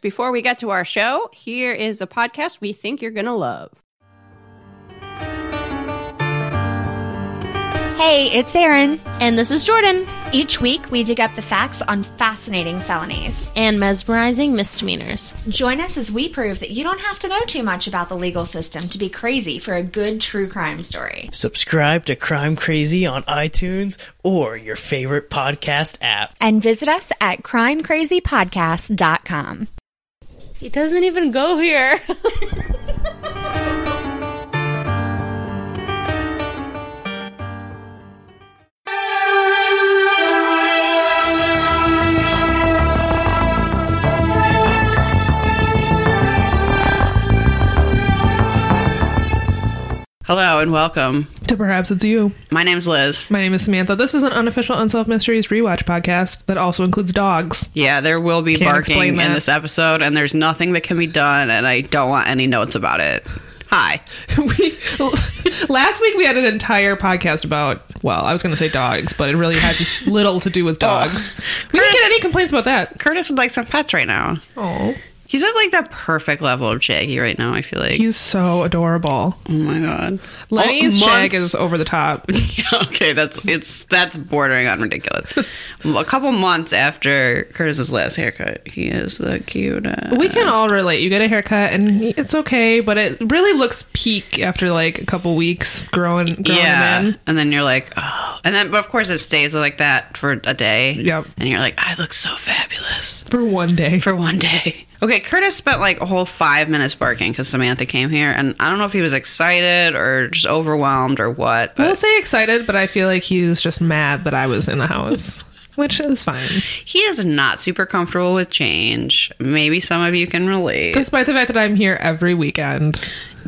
Before we get to our show, here is a podcast we think you're going to love. Hey, it's Aaron. And this is Jordan. Each week, we dig up the facts on fascinating felonies and mesmerizing misdemeanors. Join us as we prove that you don't have to know too much about the legal system to be crazy for a good true crime story. Subscribe to Crime Crazy on iTunes or your favorite podcast app. And visit us at crimecrazypodcast.com. He doesn't even go here. Hello and welcome. To Perhaps It's You. My name's Liz. My name is Samantha. This is an unofficial Unsolved Mysteries rewatch podcast that also includes dogs. Yeah, there will be Can't barking in that. this episode, and there's nothing that can be done, and I don't want any notes about it. Hi. we last week we had an entire podcast about well, I was going to say dogs, but it really had little to do with oh. dogs. we didn't get any complaints about that. Curtis would like some pets right now. Oh, He's at like the perfect level of Shaggy right now, I feel like. he's so adorable. oh my god. Lenny's Oh, shag is over the top. okay, that's it's that's bordering on ridiculous. a couple months after Curtis's last haircut, he is the cutest. We can all relate. You get a haircut and it's okay, but it really looks peak after like a couple weeks growing, growing yeah, in. and then you're like, oh, and then but of course it stays like that for a day. Yep. and you're like, I look so fabulous For one day. for one day. Okay, Curtis spent like a whole five minutes barking because Samantha came here, and I don't know if he was excited or just overwhelmed or what. But We'll say excited, but I feel like he's just mad that I was in the house, which is fine. he is not super comfortable with change. Maybe some of you can relate. Despite the fact that I'm here every weekend,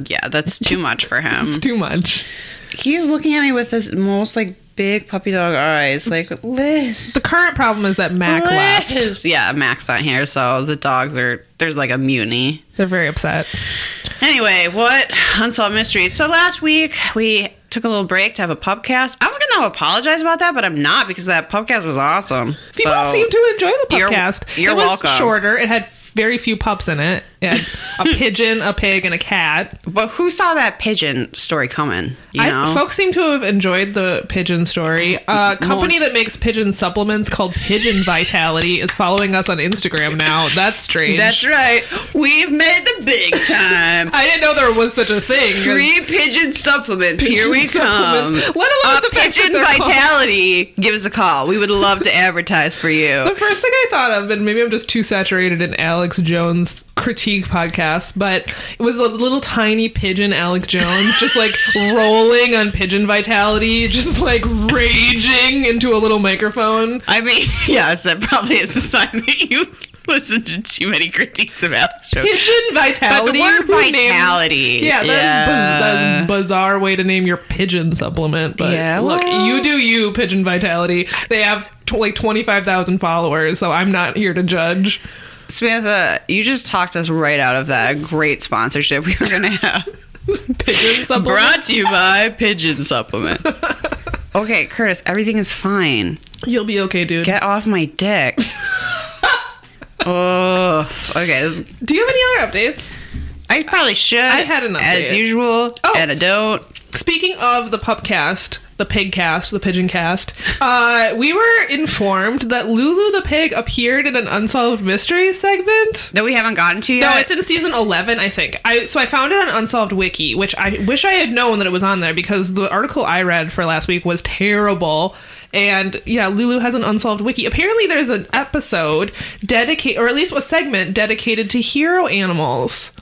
Yeah, that's too much for him. it's too much. He's looking at me with this most like big puppy dog eyes, like Liz. The current problem is that Mac left. Yeah, Mac's not here, so the dogs are there's like a mutiny. They're very upset. Anyway, what unsolved mysteries? So last week we took a little break to have a pubcast. I was gonna apologize about that, but I'm not because that pubcast was awesome. People So- seem to enjoy the You're- podcast. you're it was welcome. shorter. It had very few pups in it. A pigeon, a pig, and a cat. But who saw that pigeon story coming? You know, I, folks seem to have enjoyed the pigeon story. A company that makes pigeon supplements called Pigeon Vitality is following us on Instagram now. That's strange. that's right. We've made the big time. I didn't know there was such a thing. Free pigeon supplements. Here Pigeon we come. Let alone uh, the pigeon they're called- vitality. Give us a call. We would love to advertise for you. The first thing I thought of, and maybe I'm just too saturated in Alex Jones critique podcast, but it was a little tiny pigeon, Alex Jones, just like rolling on pigeon vitality, just like raging into a little microphone. I mean, yes, that probably is a sign that you listen to too many critiques of Alex Jones. Pigeon vitality. word Who names- vitality, yeah, that's, yeah. Biz- that's bizarre way to name your pigeon supplement. But Yeah, look, you do you, pigeon vitality. They have t- like 25,000 followers, so I'm not here to judge. Samantha, you just talked us right out of that great sponsorship we were going to have. Pigeon supplement. Brought to you by Pigeon Supplement. okay, Curtis, everything is fine. You'll be okay, dude. Get off my dick. oh, okay. This, do you have any other updates? I probably should. I had an as usual, Oh. and I don't. Speaking of the pupcast, the pig cast, the pigeon cast, uh, we were informed that Lulu the pig appeared in an unsolved mystery segment. That we haven't gotten to yet. No, it's in season eleven, I think. I so I found it on Unsolved Wiki, which I wish I had known that it was on there because the article I read for last week was terrible. And yeah, Lulu has an unsolved wiki. Apparently, there's an episode dedicated, or at least a segment dedicated to hero animals.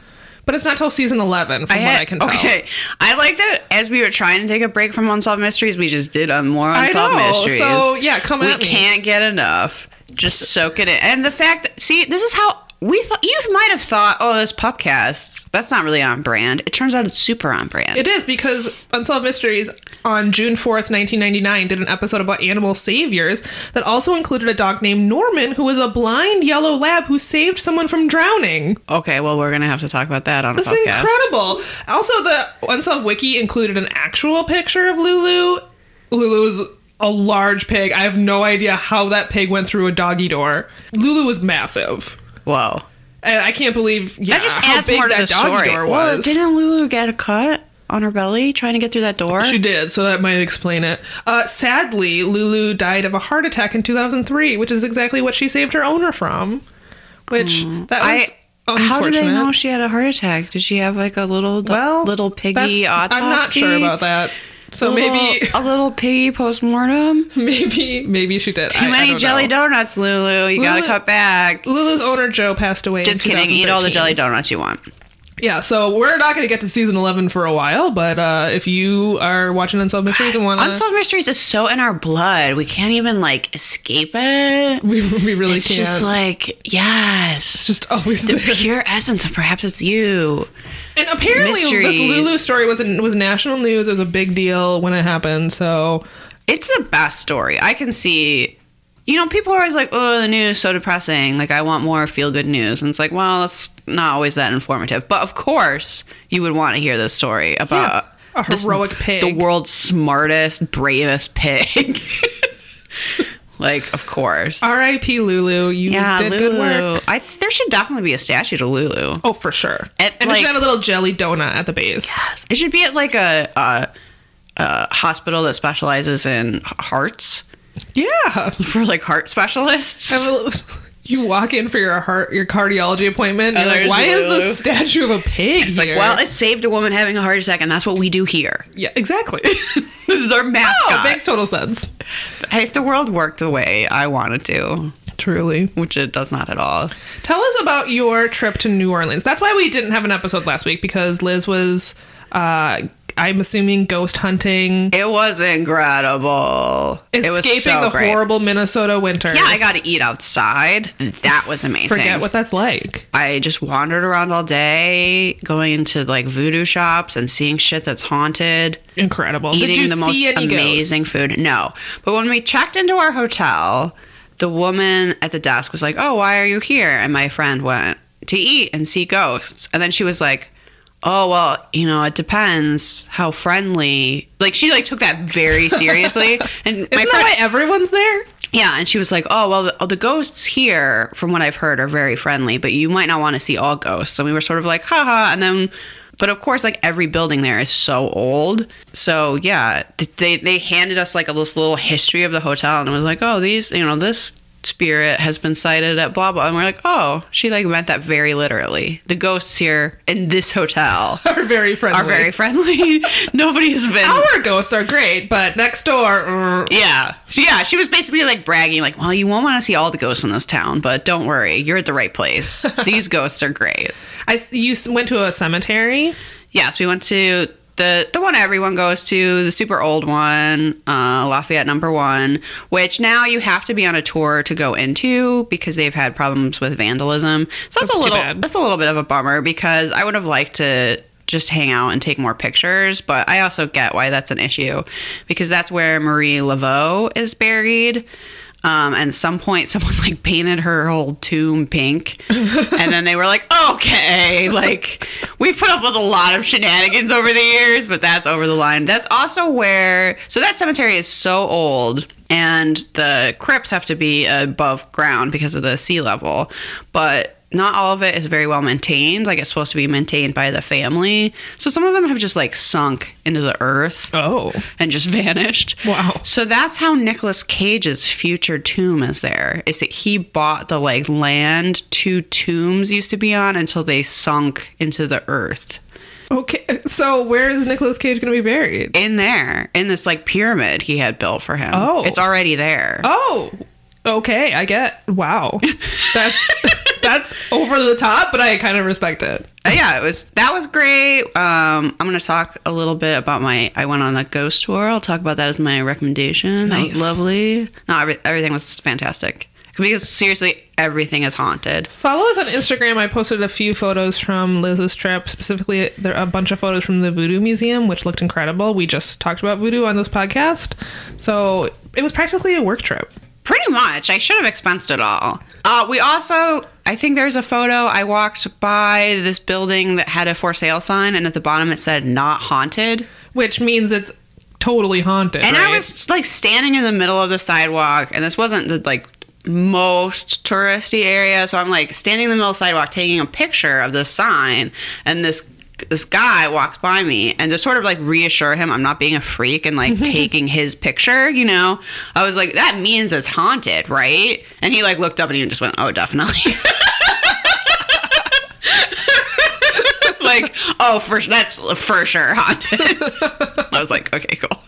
But it's not till season eleven, from what had- I can tell. Okay, I like that. As we were trying to take a break from unsolved mysteries, we just did on more I unsolved know. mysteries. So yeah, come we at me. can't get enough. Just soak it in. And the fact that see, this is how we thought. You might have thought, oh, this pupcast. That's not really on brand. It turns out it's super on brand. It is because Unsolved Mysteries on June 4th, 1999, did an episode about animal saviors that also included a dog named Norman, who was a blind yellow lab who saved someone from drowning. okay, well, we're gonna have to talk about that on podcast. incredible. Also, the Unsolved Wiki included an actual picture of Lulu. Lulu is a large pig. I have no idea how that pig went through a doggy door. Lulu was massive. Whoa. And I can't believe yeah, that just how adds big more to that the doggy story. door Well, was. didn't Lulu get a cut on her belly trying to get through that door? She did, so that might explain it. Uh, sadly, Lulu died of a heart attack in 2003, which is exactly what she saved her owner from. Which that was Hmm. I. How did they know she had a heart attack? Did she have like a little well, little piggy autopsy? I'm not sure about that. So little- maybe, a little piggy postmortem. maybe, maybe she did. Too I- I many don't jelly know. donuts, Lulu. You gotta cut back. Lulu's owner Joe passed away. Just in kidding. Eat all the jelly donuts you want. Yeah, so we're not going to get to season 11 for a while, but uh, if you are watching Unsolved Mysteries and want to. Unsolved Mysteries is so in our blood. We can't even like escape it. we, we really It's can't. just like yes, It's just always the there. pure essence of perhaps it's you. And apparently, this Lulu story was was national news. It was a big deal when it happened. So It's the best story. I can see. You know, people are always like, "Oh, the news is so depressing." Like, I want more feel good news, and it's like, well, it's not always that informative. But of course, you would want to hear this story about Yeah, a this- heroic pig. the world's smartest, bravest pig. like, of course. R.I.P. Lulu. You yeah, did Lulu. good work. I there should definitely be a statue to Lulu. Oh, for sure. And, And, it should have a little jelly donut at the base. Yes. It should be at like a, a, a hospital that specializes in hearts Yeah. for like heart specialists. Have a little- you walk in for your heart, your cardiology appointment. And you're like, why Lulu." is the statue of a pig It's here? like, well, it saved a woman having a heart attack, and that's what we do here. yeah, exactly. This is our oh, mascot. it makes total sense. if the world worked the way I want it to, Truly. which it does not at all. Tell us about your trip to New Orleans. That's why we didn't have an episode last week because Liz was, uh, I'm assuming, ghost hunting, It was incredible. it was escaping so the great. horrible Minnesota winter. Yeah, I got to eat outside. That was amazing. forget what that's like. I just wandered around all day, going into like voodoo shops and seeing shit that's haunted. Incredible. eating Did you the most any amazing ghosts? food. No, but when we checked into our hotel, the woman at the desk was like, "Oh, why are you here?" And my friend went to eat and see ghosts, and then she was like. Oh well, you know, it depends how friendly. Like she like took that very seriously, and my Isn't that friend, why everyone's there? yeah, and she was like, "Oh well, the, the ghosts here, from what I've heard, are very friendly, but you might not want to see all ghosts." And we were sort of like, "Haha," and then, but of course, like every building there is so old, so yeah, they they handed us like a this little history of the hotel, and it was like, "Oh, these, you know, this." Spirit has been sighted at blah blah, and we're like, oh, she like meant that very literally. The ghosts here in this hotel Are very friendly. are very friendly. Nobody's been Our ghosts are great, but next door, mm, yeah. Yeah, she was basically like bragging, like, well, you won't want to see all the ghosts in this town, but don't worry, you're at the right place. These ghosts are great. I you went to a cemetery. Yes, we went to the the one everyone goes to, the super old one, uh, Lafayette number one, which now you have to be on a tour to go into because they've had problems with vandalism. So that's, That's a little that's a little bit of a bummer because I would have liked to just hang out and take more pictures, but I also get why that's an issue because that's where Marie Laveau is buried. Um, and some point, someone like painted her whole tomb pink, and then they were like, "Okay, like we put up with a lot of shenanigans over the years, but that's over the line." That's also where, so that cemetery is so old, and the crypts have to be above ground because of the sea level, but not all of it is very well maintained. Like it's supposed to be maintained by the family, so some of them have just like sunk into the earth Oh, and just vanished. Wow. So that's how Nicolas Cage's future tomb is there. Is that he bought the like land two tombs used to be on until they sunk into the earth. okay. So where is Nicolas Cage going to be buried? In there, in this like pyramid he had built for him. Oh. It's already there. Oh, okay. I get. Wow, that's that's over the top, but I kind of respect it. Uh, yeah, it was that was great. Um, I'm gonna talk a little bit about my. I went on a ghost tour. I'll talk about that as my recommendation. That Nice. was lovely. No, every, everything was fantastic. Because seriously, everything is haunted. Follow us on Instagram. I posted a few photos from Liz's trip. Specifically, there are a bunch of photos from the Voodoo Museum, which looked incredible. We just talked about voodoo on this podcast, so it was practically a work trip. Pretty much. I should have expensed it all. Uh, we also, I think there's a photo. I walked by this building that had a for sale sign, and at the bottom it said "not haunted." which means it's totally haunted. And I was like standing in the middle of the sidewalk, and this wasn't the like most touristy area. So I'm like standing in the middle of the sidewalk taking a picture of this sign, and this this guy walks by me and to sort of like reassure him I'm not being a freak and like taking his picture, you know. I was like, that means it's haunted, right? And he like looked up and he just went, Oh, definitely. like, oh, for that's for sure haunted. I was like, okay, cool.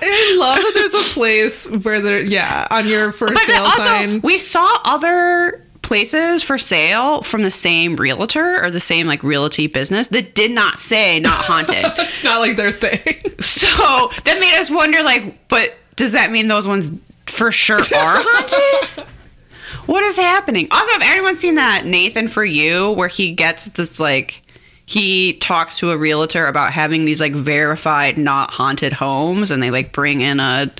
I love that there's a place where there, yeah, on your first But sale also, sign. we saw other places for sale from the same realtor or the same like realty business that did not say not haunted. It's not like their thing. so that made us wonder, like, but does that mean those ones for sure are haunted? What is happening? Also, have anyone seen that Nathan for you where he gets this like he talks to a realtor about having these like verified not haunted homes and they like bring in a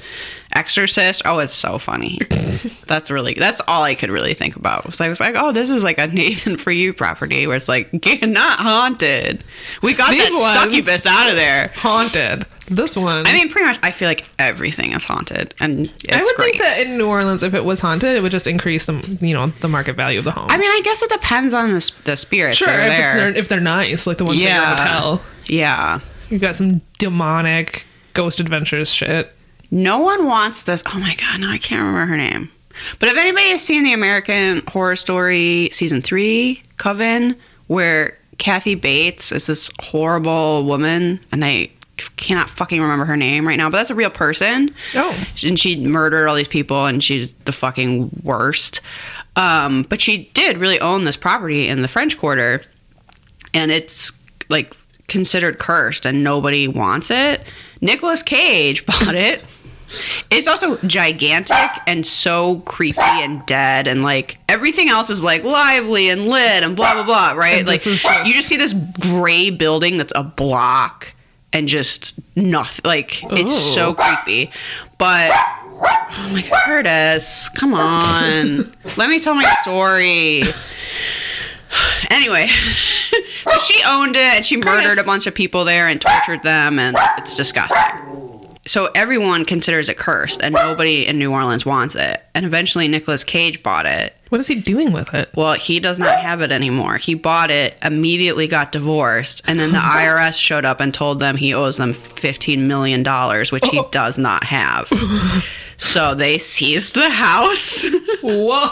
exorcist. Oh, it's so funny. that's really that's all I could really think about. So I was like, oh, this is like a Nathan for you property where it's like not haunted. We got These that succubus out of there. Haunted. This one. I mean, pretty much. I feel like everything is haunted, and it's I would great. think that in New Orleans, if it was haunted, it would just increase the you know the market value of the home. I mean, I guess it depends on the, the spirits. sure, if there. they're, if they're nice, like the ones yeah, in your hotel. yeah. You've got some demonic ghost adventures shit. No one wants this. Oh my god, no, I can't remember her name. But if anybody has seen the American Horror Story season three, Coven, where Kathy Bates is this horrible woman, and I cannot fucking remember her name right now, but that's a real person. Oh. and she murdered all these people, and she's the fucking worst. Um, but she did really own this property in the French Quarter, and it's like considered cursed, and nobody wants it. Nicolas Cage bought it. It's also gigantic and so creepy and dead, and like everything else is like lively and lit and blah blah blah, right? And Like this is just- you just see this gray building that's a block and just nothing. Like it's so creepy, but oh my god, Curtis, come on, let me tell my story. Anyway, so she owned it and she murdered a bunch of people there and tortured them, and it's disgusting. So everyone considers it cursed, and nobody in New Orleans wants it. And eventually, Nicolas Cage bought it. What is he doing with it? Well, he does not have it anymore. He bought it, immediately got divorced, and then the IRS showed up and told them he owes them $15 million, which he oh. does not have. So they seized the house. Whoa!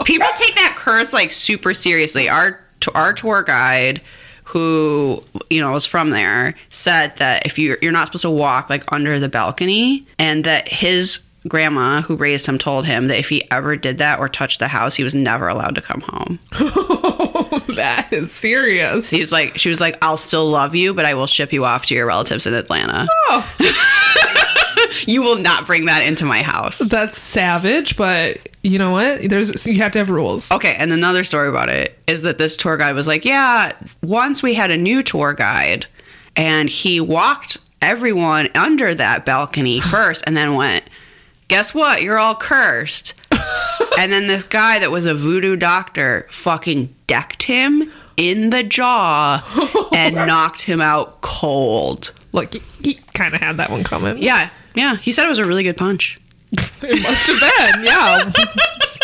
People take that curse like super seriously. Our our tour guide who you know was from there said that if you you're not supposed to walk like under the balcony and that his grandma who raised him told him that if he ever did that or touched the house he was never allowed to come home. That is serious. he was like she was like i'll still love you but i will ship you off to your relatives in atlanta oh. you will not bring that into my house That's savage, but you know what? There's you have to have rules. Okay, and another story about it is that this tour guide was like, Yeah, once we had a new tour guide and he walked everyone under that balcony first and then went, Guess what? You're all cursed. and then this guy that was a voodoo doctor fucking decked him in the jaw and knocked him out cold. Look, he, kind of had that one coming. Yeah, yeah. He said it was a really good punch. It must have been, yeah.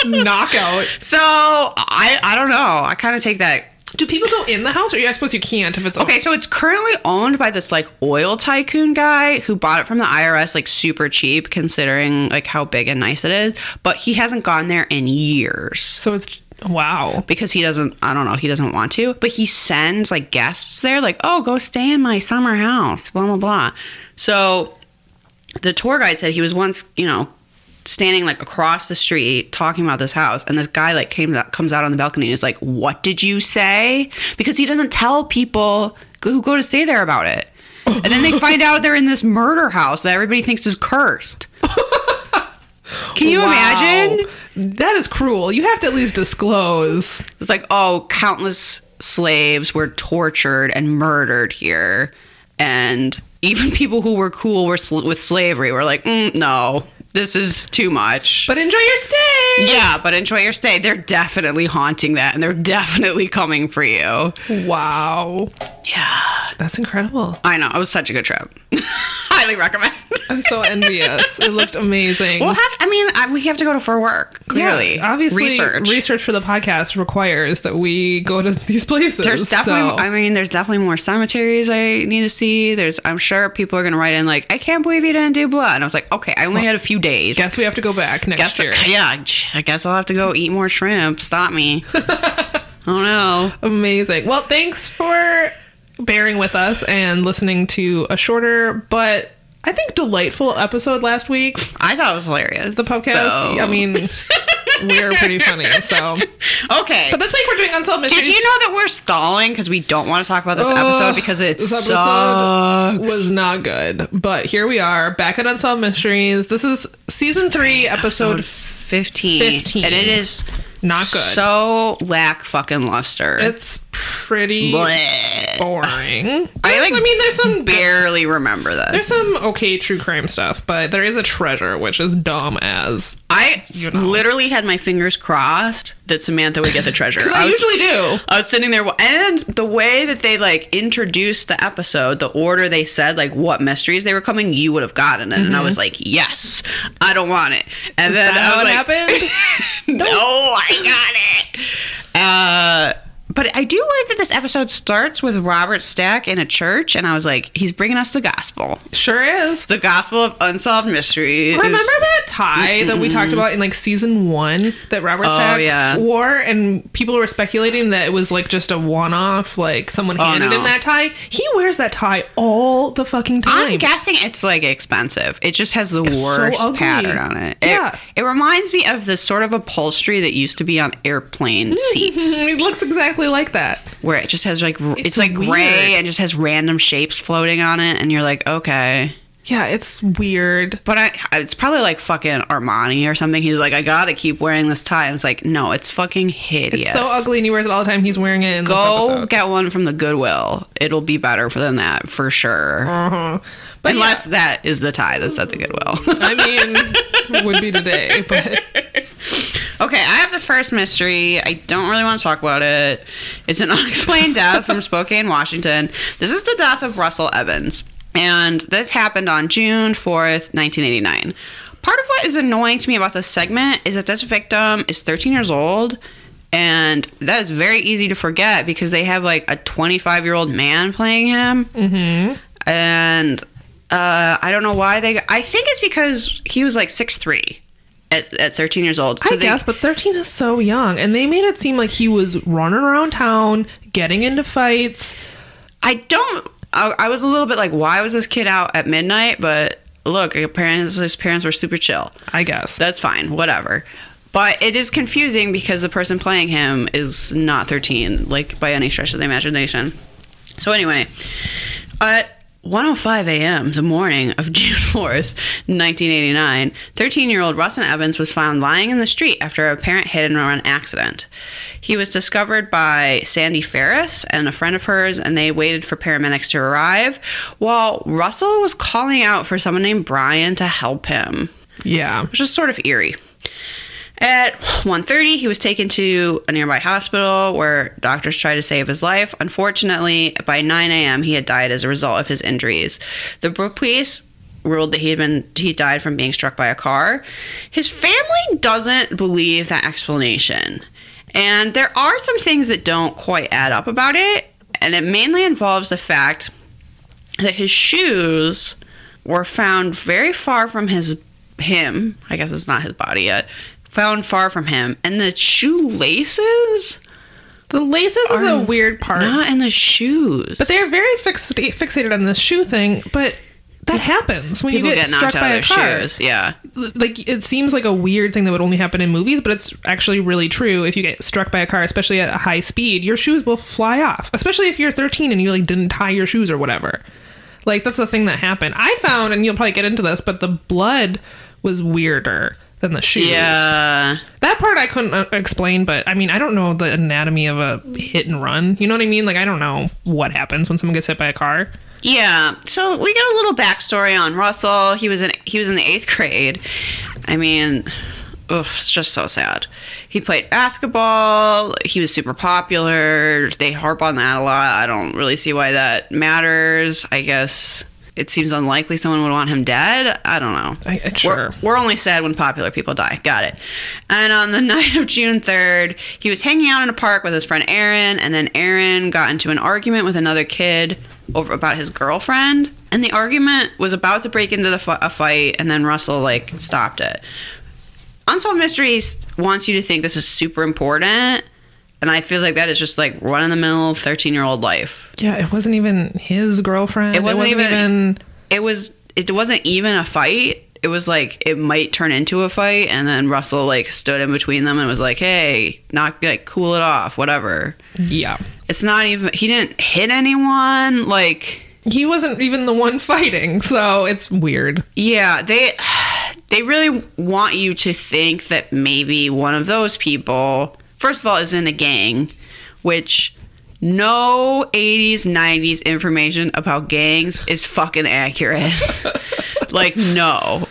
Knockout. So I I don't know. I kind of take that Do people go in the house, or I suppose you can't if it's Okay, so it's currently owned by this like oil tycoon guy who bought it from the IRS like super cheap considering like how big and nice it is, but he hasn't gone there in years So it's wow. because he doesn't I don't know, he doesn't want to, but he sends like guests there like, "Oh, go stay in my summer house." blah blah blah. So the tour guide said he was once, you know, standing like across the street talking about this house and this guy like came that comes out on the balcony and is like what did you say because he doesn't tell people who go to stay there about it and then they find out they're in this murder house that everybody thinks is cursed can you Wow. imagine That is cruel. You have to at least disclose. it's like oh countless slaves were tortured and murdered here and even people who were cool with, sl- with slavery were like mm, no this is too much But enjoy your stay. Yeah, but enjoy your stay. They're definitely haunting that and they're definitely coming for you. Wow. Yeah. That's incredible. I know. It was such a good trip. Highly recommend. I'm so envious. It looked amazing. We'll have, mean, I, we have to go to for work, clearly. Yeah, obviously, Research. research for the podcast requires that we go to these places. There's definitely, so- I mean, there's definitely more cemeteries I need to see. There's, I'm sure people are going to write in like, I can't believe you didn't do blah. And I was like, okay, I only had a few days. guess we have to go back next Guess- year. yeah, I guess I'll have to go eat more shrimp. Stop me. oh no. Amazing. Well, thanks for bearing with us and listening to a shorter but I think delightful episode last week. I thought it was hilarious. The podcast. So- I mean, we're pretty funny. So, okay. but this week we're doing unsolved mysteries. Did you know that we're stalling because we don't want to talk about this Ugh, episode because it this sucks? episode was not good. But here we are, back at Unsolved Mysteries. This is season three, episode. 15. 15. And it is Not good. So lack fucking luster. It's pretty boring. I like I mean, there's some barely remember this. there's some okay true crime stuff, but there is a treasure which is dumb as. I s- know. literally had my fingers crossed that Samantha would get the treasure. I, was, usually do. I was sitting there, and the way that they like introduced the episode, the order they said, like what mysteries they were coming, you would have gotten it, and I was like, yes, I don't want it. And then that I was it like, happened? no, I got it. Uh, but I do like that this episode starts with Robert Stack in a church, and I was like, he's bringing us the gospel, Sure is. the gospel of unsolved mysteries. Remember that tie that we talked about in like season one that Robert Oh, Stack yeah. wore, and people were speculating that it was like just a one-off, like someone oh, handed Oh, no. him that tie. He wears that tie all the fucking time. I'm guessing it's like expensive. It just has the so worst ugly. pattern on it. It- Yeah. It reminds me of the sort of upholstery that used to be on airplane mm-hmm. seats, it looks exactly like that. where it just has like it's, It's like weird. gray and just has random shapes floating on it, and you're like, okay. Yeah, it's weird. But I, it's probably like fucking Armani or something. He's like, I gotta keep wearing this tie. And it's like, no, it's fucking hideous. It's so ugly, and he wears it all the time. He's wearing it Go get one from the Goodwill. It'll be better than that for sure. Uh-huh. But Unless that is the tie that's at the Goodwill. I mean, would be today, but Okay, I have the first mystery. I don't really want to talk about it. It's an unexplained death from Spokane, Washington. This is the death of Russell Evans. And this happened on June 4th, 1989. Part of what is annoying to me about this segment is that this victim is 13 years old. And that is very easy to forget because they have like a 25 year old man playing him. Mm-hmm. And uh, I don't know why they. I think it's because he was like 6'3 at, at 13 years old. I they, guess. But thirteen is so young, and they made it seem like he was running around town, getting into fights. I don't. I, I was a little bit like, why was this kid out at midnight? But look, apparently his parents were super chill. I guess. That's fine, whatever. But it is confusing because the person playing him is not 13, like by any stretch of the imagination. So anyway, at 1:05 a.m. the morning of June 4th, 1989, 13-year-old Russell Evans was found lying in the street after a apparent hit and run accident. He was discovered by Sandy Ferris and a friend of hers, and they waited for paramedics to arrive, while Russell was calling out for someone named Brian to help him yeah. which is sort of eerie. At 1:30, he was taken to a nearby hospital where doctors tried to save his life. Unfortunately, by 9 a.m., he had died as a result of his injuries. The police ruled that he had been he died from being struck by a car. His family doesn't believe that explanation. And there are some things that don't quite add up about it, and it mainly involves the fact that his shoes were found very far from his him. I guess it's not his body yet. Found far from him, and the shoelaces The laces is a weird part, not in the shoes. but they're very fix- fixated on the shoe thing. But that happens when people you get, get, struck by a car. shoes. Yeah, Like it seems like a weird thing that would only happen in movies, but it's actually really true. If you get struck by a car, especially at a high speed, your shoes will fly off. Especially if you're 13 and you like didn't tie your shoes or whatever. Like that's the thing that happened. I found, and you'll probably get into this, but the blood was weirder than the shoes. yeah. That part I couldn't uh, explain, but I mean, I don't know the anatomy of a hit and run. You know what I mean? Like, I don't know what happens when someone gets hit by a car. Yeah. So we got a little backstory on Russell. He was in he was in the eighth grade. I mean, ugh, it's just so sad. He played basketball. He was super popular. They harp on that a lot. I don't really see why that matters. I guess it seems unlikely someone would want him dead. I don't know. I- I- sure. We're, we're only sad when popular people die. Got it. And on the night of June 3rd, he was hanging out in a park with his friend Aaron, and then Aaron got into an argument with another kid over about his girlfriend. And the argument was about to break into the a fight, and then Russell like stopped it. Unsolved Mysteries wants you to think this is super important, and I feel like that is just like run in the mill thirteen year old life. Yeah, it wasn't even his girlfriend. It wasn't even- It was it wasn't even a fight. It was like it might turn into a fight, and then Russell like stood in between them and was like, "Hey, not like cool it off, whatever." Yeah. It's not even he didn't hit anyone. Like, He wasn't even the one fighting, so it's weird. yeah, they they really want you to think that maybe one of those people, first of all, is in a gang, which no 80s 90s information about gangs is fucking accurate. Like no.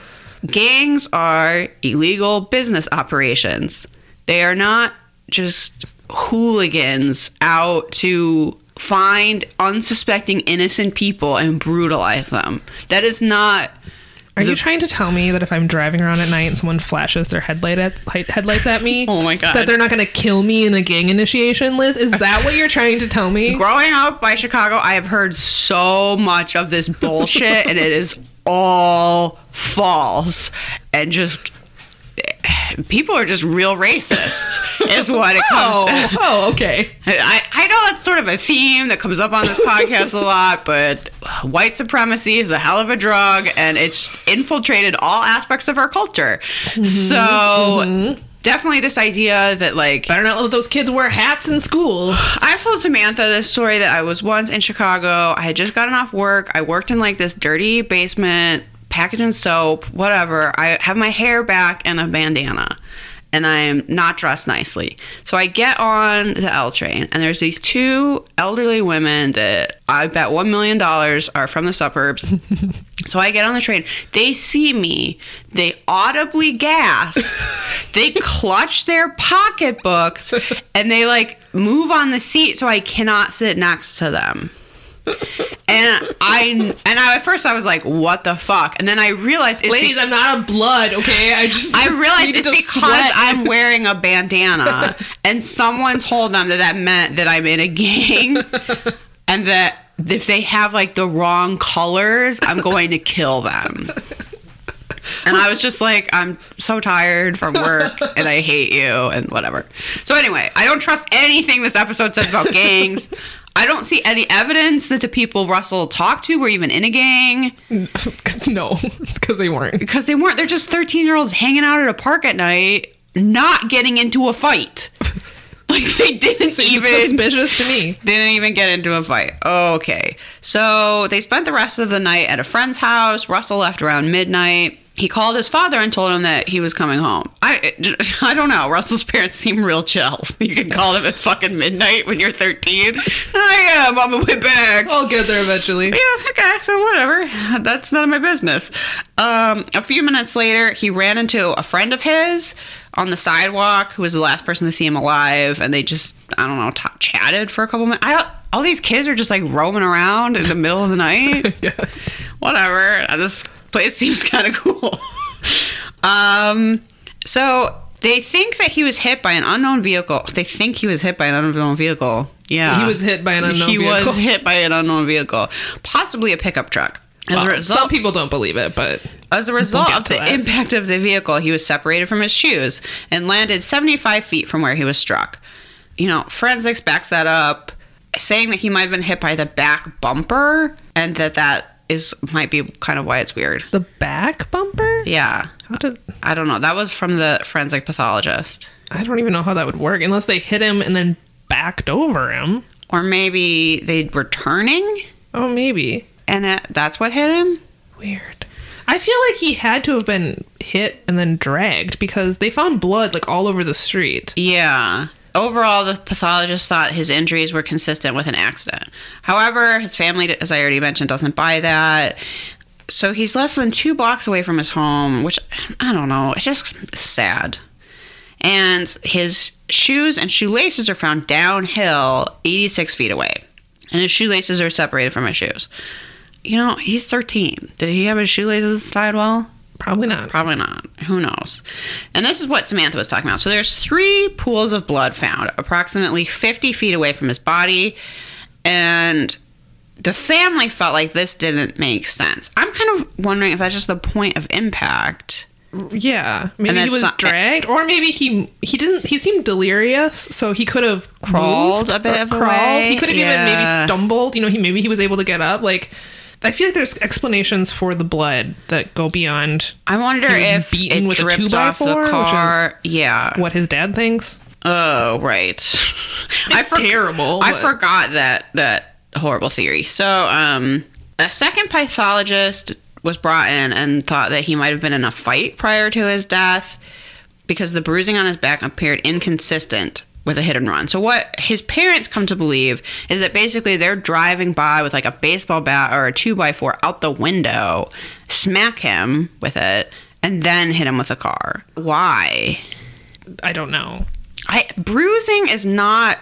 Gangs are illegal business operations. They are not just hooligans out to find unsuspecting innocent people and brutalize them. That is not Are you trying to tell me that if I'm driving around at night and someone flashes their headlight at, headlights at me, Oh my God. that they're not going to kill me in a gang initiation, Liz? Is that what you're trying to tell me? growing up by Chicago, I have heard so much of this bullshit, and it is all false and just people are just real racist. is what it comes. Oh, to. oh, okay. I, I know that's sort of a theme that comes up on this podcast a lot, but white supremacy is a hell of a drug and it's infiltrated all aspects of our culture. Mm-hmm, so mm-hmm. definitely this idea that like Better not let those kids wear hats in school. I told Samantha this story that I was once in Chicago. I had just gotten off work. I worked in like this dirty basement, packaging soap, whatever. I have my hair back and a bandana, and I'm not dressed nicely. So I get on the L train, and there's these two elderly women that I bet $1 million are from the suburbs. So I get on the train. They see me. They audibly gasp. they clutch their pocketbooks and they like move on the seat so I cannot sit next to them. And I and I, at first I was like, "What the fuck?" And then I realized, it's Ladies, be- I'm not a blood, okay? I just I realized it's because sweat. I'm wearing a bandana, and someone told them that that meant that I'm in a gang, and that if they have like the wrong colors, I'm going to kill them. And I was just like, I'm so tired from work and I hate you and whatever. So, anyway, I don't trust anything this episode says about gangs. I don't see any evidence that the people Russell talked to were even in a gang no, because they weren't. because they weren't. They're just 13 year olds hanging out at a park at night, not getting into a fight. Like they didn't Seems even suspicious to me. didn't even get into a fight. Okay. So they spent the rest of the night at a friend's house. Russell left around midnight. He called his father and told him that he was coming home. I I don't know. Russell's parents seem real chill. You can call them at fucking midnight when you're 13. I am on the way back. I'll get there eventually. Yeah, okay, so whatever. That's none of my business. Um, a few minutes later, he ran into a friend of his on the sidewalk who was the last person to see him alive, and they just, I don't know, t- chatted for a couple minutes. I, all these kids are just like roaming around in the middle of the night. Whatever. Uh, This place seems kind of cool. um, so they think that he was hit by an unknown vehicle. They think he was hit by an unknown vehicle. Yeah. He was hit by an unknown vehicle. he vehicle. was hit by an unknown vehicle, possibly a pickup truck. As, Well, a result, some people don't believe it, but as a result of the that. impact of the vehicle, he was separated from his shoes and landed 75 feet from where he was struck. You know, forensics backs that up, saying that he might have been hit by the back bumper and that that is might be kind of why it's weird. the back bumper? Yeah. How did I don't know. That was from the forensic pathologist. I don't even know how that would work unless they hit him and then backed over him. Or maybe they were turning Oh, maybe. and it, that's what hit him. Weird. I feel like he had to have been hit and then dragged because they found blood like all over the street. Yeah. Overall, the pathologist thought his injuries were consistent with an accident. However, his family, as I already mentioned, doesn't buy that. So he's less than two blocks away from his home, which I don't know. It's just sad. And his shoes and shoelaces are found downhill 86 feet away. And his shoelaces are separated from his shoes. You know, he's 13. Did he have his shoelaces tied well? Probably not. Probably not. Who knows? And this is what Samantha was talking about. So there's three pools of blood found approximately 50 feet away from his body. And the family felt like this didn't make sense. I'm kind of wondering if that's just the point of impact. Yeah, maybe he was not- dragged, or maybe he he didn't. He seemed delirious, so he could have Crawled moved a bit or of a crawled. way. He could have even maybe stumbled. You know, he maybe he was able to get up. Like, I feel like there's explanations for the blood that go beyond I wonder He if beaten it with a dripped two by off four, the which is car. yeah. what his dad thinks. Oh, right. It's terrible, I but- forgot that that horrible theory. So, um, a second pathologist was brought in and thought that he might have been in a fight prior to his death because the bruising on his back appeared inconsistent with a hit and run. So what his parents come to believe is that basically they're driving by with like a baseball bat or a two by four out the window, smack him with it, and then hit him with a car. Why? I don't know. I bruising is not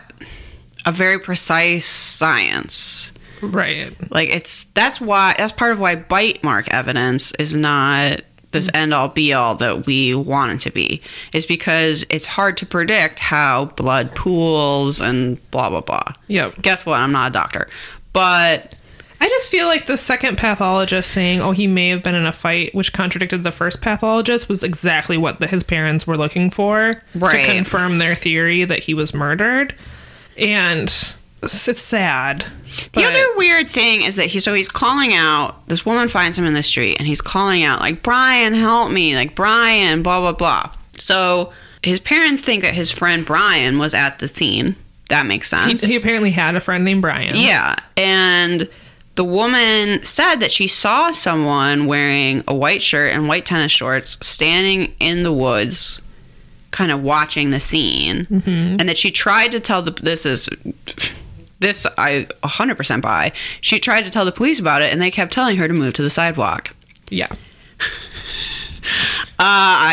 a very precise science. Right. Like it's that's why that's part of why bite mark evidence is not this mm-hmm. end all be all that we want it to be. Is because it's hard to predict how blood pools and blah blah blah. Yep. Guess what? I'm not a doctor. But I just feel like the second pathologist saying, "Oh, he may have been in a fight," which contradicted the first pathologist, was exactly what the, his parents were looking for Right. to confirm their theory that he was murdered. And it's, it's The other weird thing is that he so he's calling out. This woman finds him in the street, and he's calling out like Brian, help me, like Brian, blah blah blah. So his parents think that his friend Brian was at the scene. That makes sense. he, he apparently had a friend named Brian. yeah, and the woman said that she saw someone wearing a white shirt and white tennis shorts standing in the woods kind of watching the scene mm-hmm. and that she tried to tell the this is this I 100% buy. She tried to tell the police about it and they kept telling her to move to the sidewalk. yeah. Uh,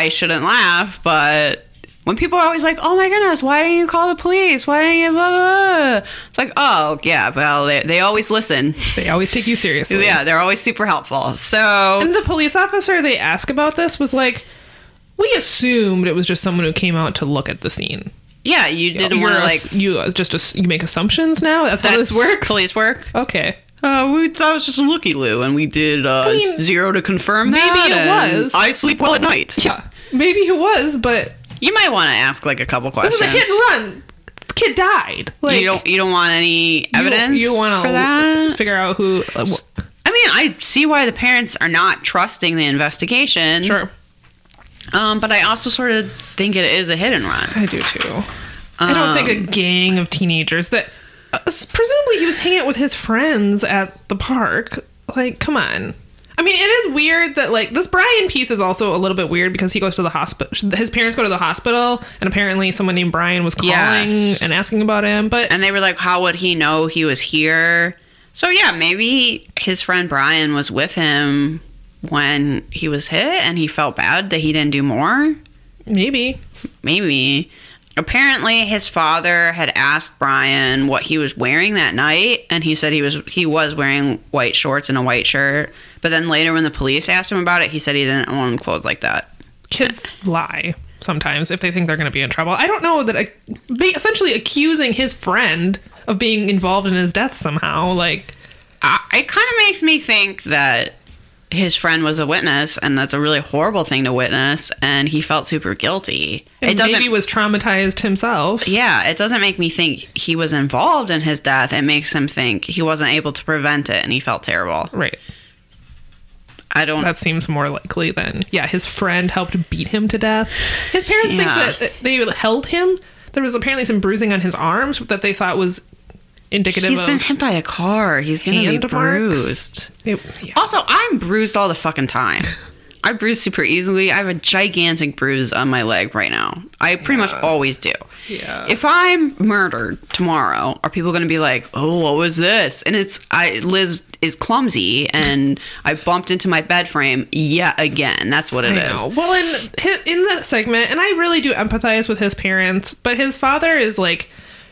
I shouldn't laugh, but when people are always like, "Oh my goodness, why didn't you call the police? Why didn't you?" Blah, blah, blah. It's like, "Oh yeah, well they, they always listen. They always take you seriously. yeah, they're always super helpful." So And the police officer they asked about this was like, "We assumed it was just someone who came out to look at the scene." Yeah, you didn't want to like you uh, just ass- you make assumptions now. That's, how that's this works. Police work. Okay. Uh, we thought it was just a looky loo, and we did uh, mean, zero to confirm maybe that. it was. I sleep well at night. Yeah, maybe it was, but You might want to ask like a couple questions. this questions. is a hit and run. Kid died. Like you don't you don't want any evidence You, want to figure out who? Uh, wh- I mean, I see why the parents are not trusting the investigation. sure, Um, but I also sort of think it is a hit and run. I do too. I don't think Um, a gang of teenagers that uh, presumably he was hanging out with his friends at the park. Like, come on. I mean, it is weird that like this Brian piece is also a little bit weird because he goes to the hospital. His parents go to the hospital, and apparently someone named Brian was calling Yes. and asking about him. But And they were like, how would he know he was here? So yeah, maybe his friend Brian was with him when he was hit and he felt bad that he didn't do more. maybe Maybe. Apparently his father had asked Brian what he was wearing that night and he said he was he was wearing white shorts and a white shirt. But then later when the police asked him about it, he said he didn't own clothes like that. kids lie sometimes if they think they're going to be in trouble. I don't know that essentially accusing his friend of being involved in his death somehow. Like, I, it kind of makes me think that his friend was a witness, and that's a really horrible thing to witness, and he felt super guilty. and it doesn't. maybe was traumatized himself. yeah, it doesn't make me think he was involved in his death. It makes him think he wasn't able to prevent it, and he felt terrible. Right. I don't. That seems more likely than yeah. His friend helped beat him to death. His parents Yeah. think that they held him. There was apparently some bruising on his arms that they thought was indicative He's been hit by a car. He's gonna be marks. bruised. It- yeah. Also, I'm bruised all the fucking time. I bruise super easily. I have a gigantic bruise on my leg right now. I pretty much always do. Yeah. If I'm murdered tomorrow, are people going to be like, "Oh, what was this?" And it's I Liz is clumsy and I bumped into my bed frame yet again. That's what it is. I know. Well, in in that segment, and I really do empathize with his parents, but his father is like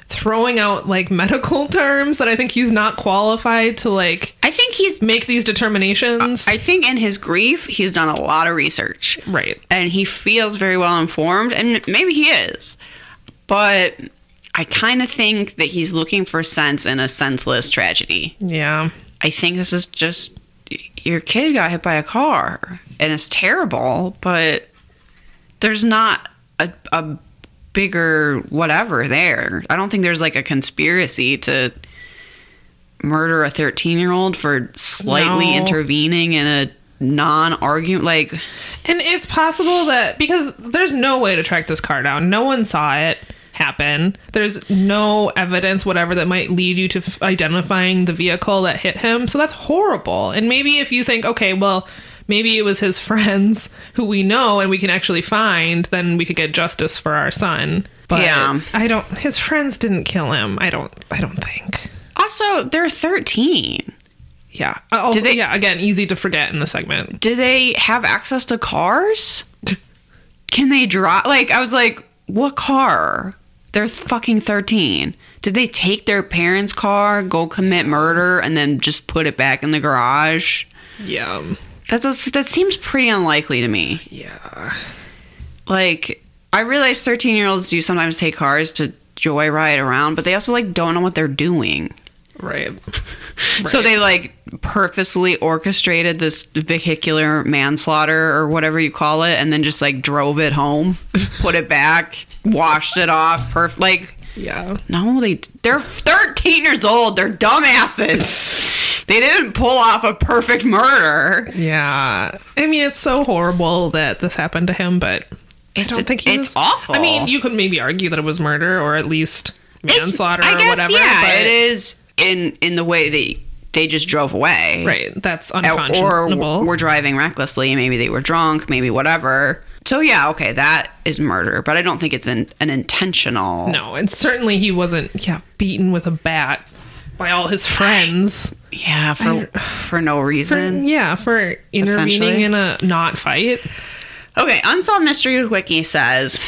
throwing out like medical terms that I think he's not qualified to like I think he's make these determinations. I think in his grief, he's done a lot of research. right. and he feels very well informed and maybe he is but i kind of think that he's looking for sense in a senseless tragedy Yeah. i think this is just your kid got hit by a car and it's terrible but there's not a, a bigger whatever there i don't think there's like a conspiracy to murder a 13 year old for slightly No. intervening in a non-argument like And it's possible that because there's no way to track this car down. No one saw it happen. There's no evidence whatever that might lead you to f- identifying the vehicle that hit him. So that's horrible. And maybe if you think, okay, well, maybe it was his friends who we know and we can actually find, then we could get justice for our son. But Yeah. I don't his friends didn't kill him. I don't I don't think. Also, they're 13. Yeah. Uh, also, they- yeah, again, easy to forget in the segment. Do they have access to cars? Can they drive? Like, I was like, what car? They're fucking 13. Did they take their parents' car, go commit murder, and then just put it back in the garage? Yeah. That's, that seems pretty unlikely to me. Yeah. Like, I realize 13 year olds do sometimes take cars to joyride around, but they also, like, don't know what they're doing. Right. So they like purposely orchestrated this vehicular manslaughter or whatever you call it, and then just like drove it home, put it back, washed it off. Perf- like Yeah. no, they they're 13 years old. They're dumbasses. they didn't pull off a perfect murder. Yeah. I mean, it's so horrible that this happened to him, but It's I don't think he it's was, awful. I mean, you could maybe argue that it was murder or at least manslaughter I or guess, whatever. Yeah, but, it is in in the way that they just drove away. Right. That's unconscionable. or unconscionable. were driving recklessly. Maybe they were drunk. Maybe whatever. So yeah, okay, that is murder, but I don't think it's an, an intentional. no, and certainly he wasn't, yeah, beaten with a bat by all his friends. Yeah, for for no For, reason. yeah, for intervening in a not fight. Okay, Unsolved Mysteries Wiki says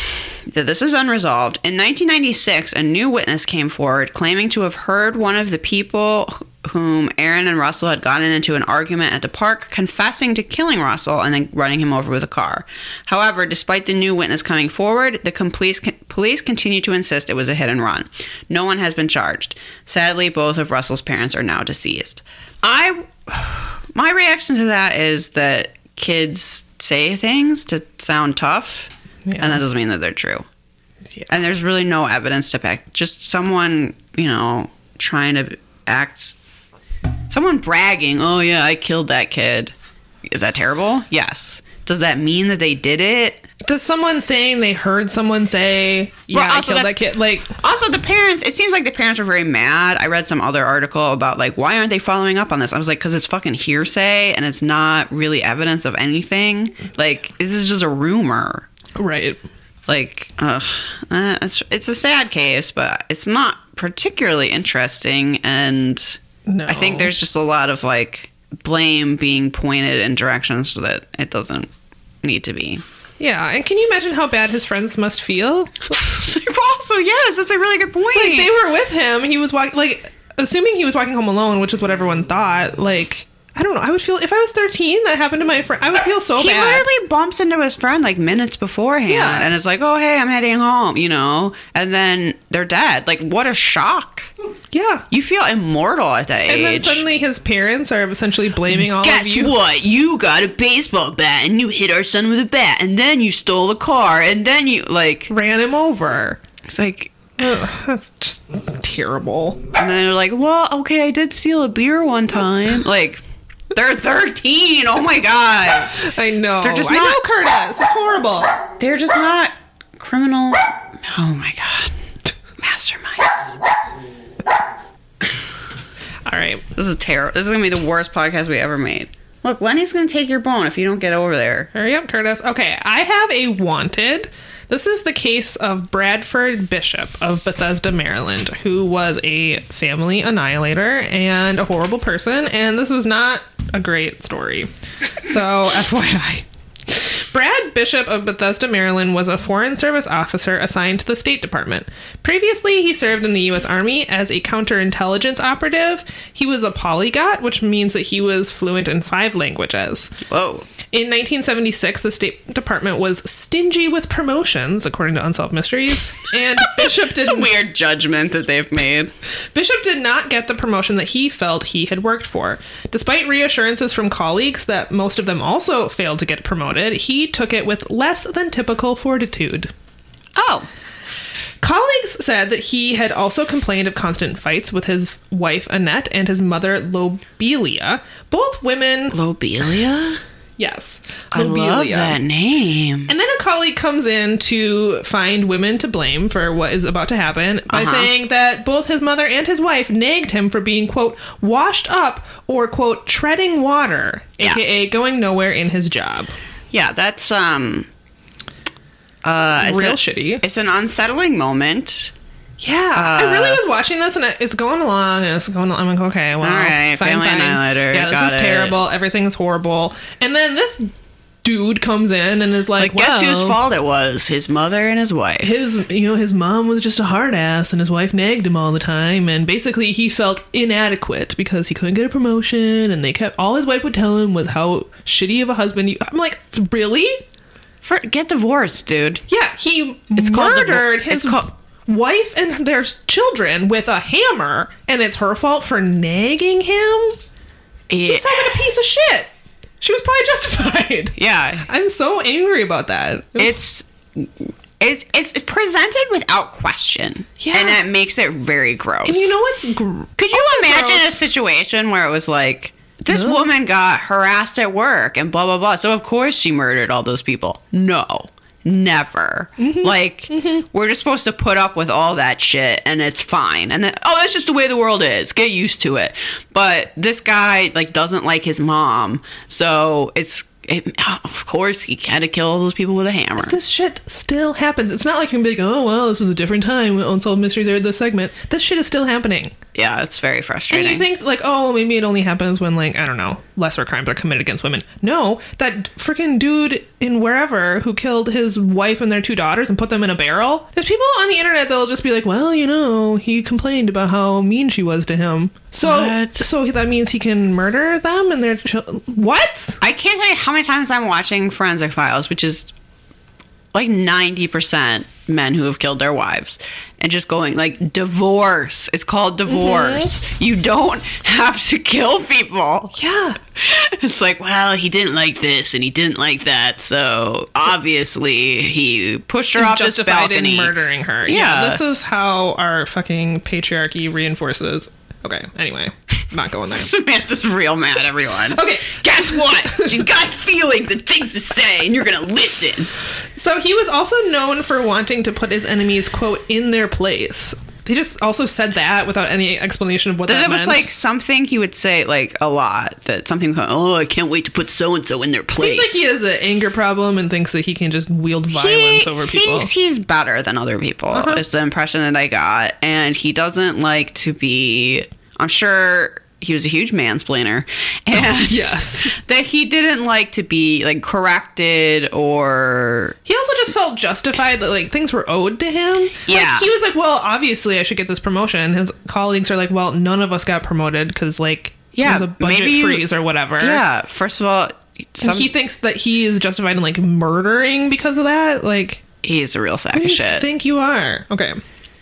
that this is unresolved. In 1996, a new witness came forward claiming to have heard one of the people whom Aaron and Russell had gotten into an argument at the park confessing to killing Russell and then running him over with a car. However, despite the new witness coming forward, the police, police continue to insist it was a hit and run. No one has been charged. Sadly, both of Russell's parents are now deceased. I my reaction to that is that kids say things to sound tough, and that doesn't mean that they're true. Yeah. And there's really no evidence to back. Just someone, you know, trying to act. Someone bragging, "Oh yeah, I killed that kid." Is that terrible? Yes. Does that mean that they did it? Does someone saying they heard someone say, "Yeah, Well, I killed that kid"? Like, Also, the parents, it seems like the parents were very mad. I read some other article about, like, why aren't they following up on this? I was like, because it's fucking hearsay and it's not really evidence of anything. Like, this is just a rumor. right? Like, ugh, uh, it's, it's a sad case, but it's not particularly interesting. And No. I think there's just a lot of, like, blame being pointed in directions that it doesn't need to be. Yeah, and can you imagine how bad his friends must feel? also, yes, that's a really good point. Like they were with him. He was walking, like assuming he was walking home alone, which is what everyone thought. Like I don't know. I would feel if I was thirteen, that happened to my friend. I would feel so he bad. He literally bumps into his friend like minutes beforehand Yeah. and is like oh hey i'm heading home you know and then they're dead like what a shock yeah. you feel immortal at that age. And then suddenly his parents are essentially blaming all guess of you. what you got a baseball bat and you hit our son with a bat and then you stole a car and then you like Ran him over. it's like Ugh, that's just terrible. and then they're like well okay i did steal a beer one time like they're 13 oh my god I know. They're just I not- know Curtis. It's horrible. They're just not criminal. Oh my god. Mastermind. All right. This is terrible. This is gonna be the worst podcast we ever made. Look, Lenny's gonna take your bone if you don't get over there. Hurry up, Curtis. Okay, I have a wanted. This is the case of Bradford Bishop of Bethesda, Maryland, who was a family annihilator and a horrible person, and this is not a great story. So, FYI. Brad Bishop of Bethesda, Maryland was a Foreign Service officer assigned to the State Department. Previously, he served in the U.S. Army as a counterintelligence operative. He was a polyglot, which means that he was fluent in five languages. Whoa. In 1976, the State Department was stingy with promotions, according to Unsolved Mysteries, and Bishop did It's a weird judgment that they've made. Bishop did not get the promotion that he felt he had worked for. Despite reassurances from colleagues that most of them also failed to get promoted, he took it with less than typical fortitude. Oh. Colleagues said that he had also complained of constant fights with his wife Annette and his mother Lobelia. Both women, Lobelia? yes, I love that name. And then a colleague comes in to find women to blame for what is about to happen by Uh-huh. saying that both his mother and his wife nagged him for being, quote, washed up or, quote, treading water, Yeah. aka going nowhere in his job. Yeah, that's um uh it's Real a- shitty. It's an unsettling moment. Yeah. I really was watching this and it's going along and it's going I'm like, okay, well, All right, fine, family fine. annihilator, Yeah, this is it. terrible. Everything's horrible. And then this dude comes in and is like, Like, guess whose fault it was? His mother and his wife. his you know his mom was just a hard ass and his wife nagged him all the time and basically he felt inadequate because he couldn't get a promotion and they kept all his wife would tell him was how shitty of a husband you I'm like really For, get divorced, dude. yeah he It's murdered his it's called- wife and their children with a hammer and it's her fault for nagging him he sounds like a piece of shit she was probably justified yeah. I'm so angry about that It's it's it's presented without question. Yeah. And that makes it very gross. and you know what's gr- Could you imagine gross? a situation where it was like this woman got harassed at work and blah blah blah. So of course she murdered all those people. No. Never. Mm-hmm. Like we're just supposed to put up with all that shit and it's fine. And then oh that's just the way the world is. Get used to it. But this guy like doesn't like his mom. So it's it, of course he had to kill all those people with a hammer. this shit still happens. It's not like you can be like, oh well, this was a different time when Unsolved Mysteries aired this segment. This shit is still happening. Yeah, it's very frustrating. And you think like, oh, maybe it only happens when like I don't know, lesser crimes are committed against women. No, that freaking dude in wherever who killed his wife and their two daughters and put them in a barrel. There's people on the internet that'll just be like, well, you know, he complained about how mean she was to him. So, What? so that means he can murder them and their chil- what? I can't tell you how many times I'm watching Forensic Files, which is like 90% men who have killed their wives, and just going like divorce. It's called mm-hmm. divorce. You don't have to kill people. Yeah. It's like, well, he didn't like this and he didn't like that, so obviously he pushed her is off this justified in balcony. murdering her. Yeah. Yeah. this is how our fucking patriarchy reinforces. Okay, anyway, not going there. Samantha's real mad, everyone. Okay. Guess what? She's got feelings and things to say, and you're gonna listen. So he was also known for wanting to put his enemies, quote, in their place. They just also said that without any explanation of what that was. That was meant. like something he would say like a lot. That something, oh, I can't wait to put so and so in their place. Seems like he has an anger problem and thinks that he can just wield violence He over people. Uh-huh. thinks he's better than other people. Is the impression that I got, and he doesn't like to be. I'm sure he was a huge mansplainer, oh, and yes. that he didn't like to be like corrected or He also just felt justified that like things were owed to him. Yeah. Like, he was like, well, obviously I should get this promotion. His colleagues are like, well, none of us got promoted because like Yeah, there's a budget maybe freeze or whatever. yeah. First of all, some, he thinks that he is justified in like murdering because of that. Like, he's a real sack of shit. think you are? Okay.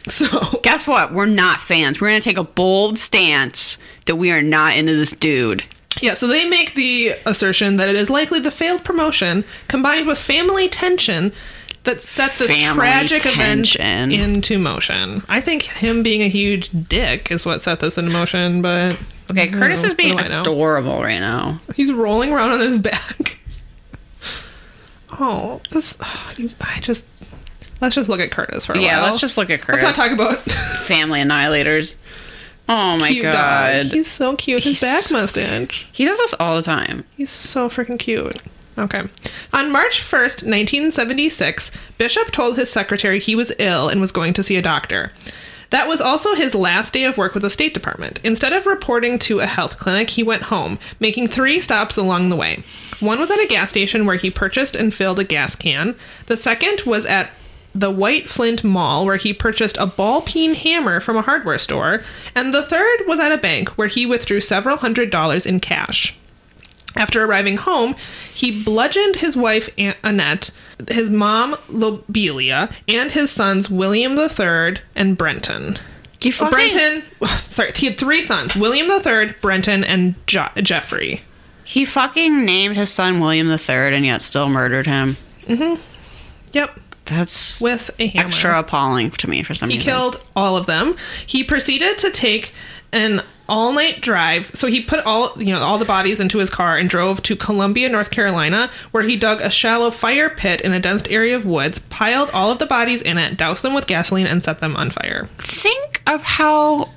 So Guess what? We're not fans. We're gonna take a bold stance that we are not into this dude. Yeah, so they make the assertion that it is likely the failed promotion combined with family tension that set this Family tragic tension. event into motion. I think him being a huge dick is what set this into motion, but Okay, Curtis know. is being What do I know? adorable right now. he's rolling around on his back. Oh, this I just let's just look at Curtis for a Yeah, while. Yeah, let's just look at Curtis. Let's not talk about Family annihilators. Oh my Cute god. dog. He's so cute. His He's- back mustache. He does this all the time. He's so freaking cute. Okay. On March 1st, 1976, Bishop told his secretary he was ill and was going to see a doctor. That was also his last day of work with the State Department. Instead of reporting to a health clinic, he went home, making three stops along the way. One was at a gas station where he purchased and filled a gas can. The second was at the White Flint Mall, where he purchased a ball peen hammer from a hardware store. And the third was at a bank, where he withdrew several hundred dollars in cash. After arriving home, he bludgeoned his wife Aunt Annette, his mom Lobelia, and his sons William III and Brenton. You Oh, uh, Brenton, sorry, he had three sons: William III, Brenton, and jo- Geoffrey. He fucking named his son William the Third and yet still murdered him. Mm-hmm. Yep, That's with a hammer. extra appalling to me for some He reason. He killed all of them. He proceeded to take an all-night drive. So he put all, you know, all the bodies into his car and drove to Columbia, North Carolina, where he dug a shallow fire pit in a dense area of woods, piled all of the bodies in it, doused them with gasoline and set them on fire. think of how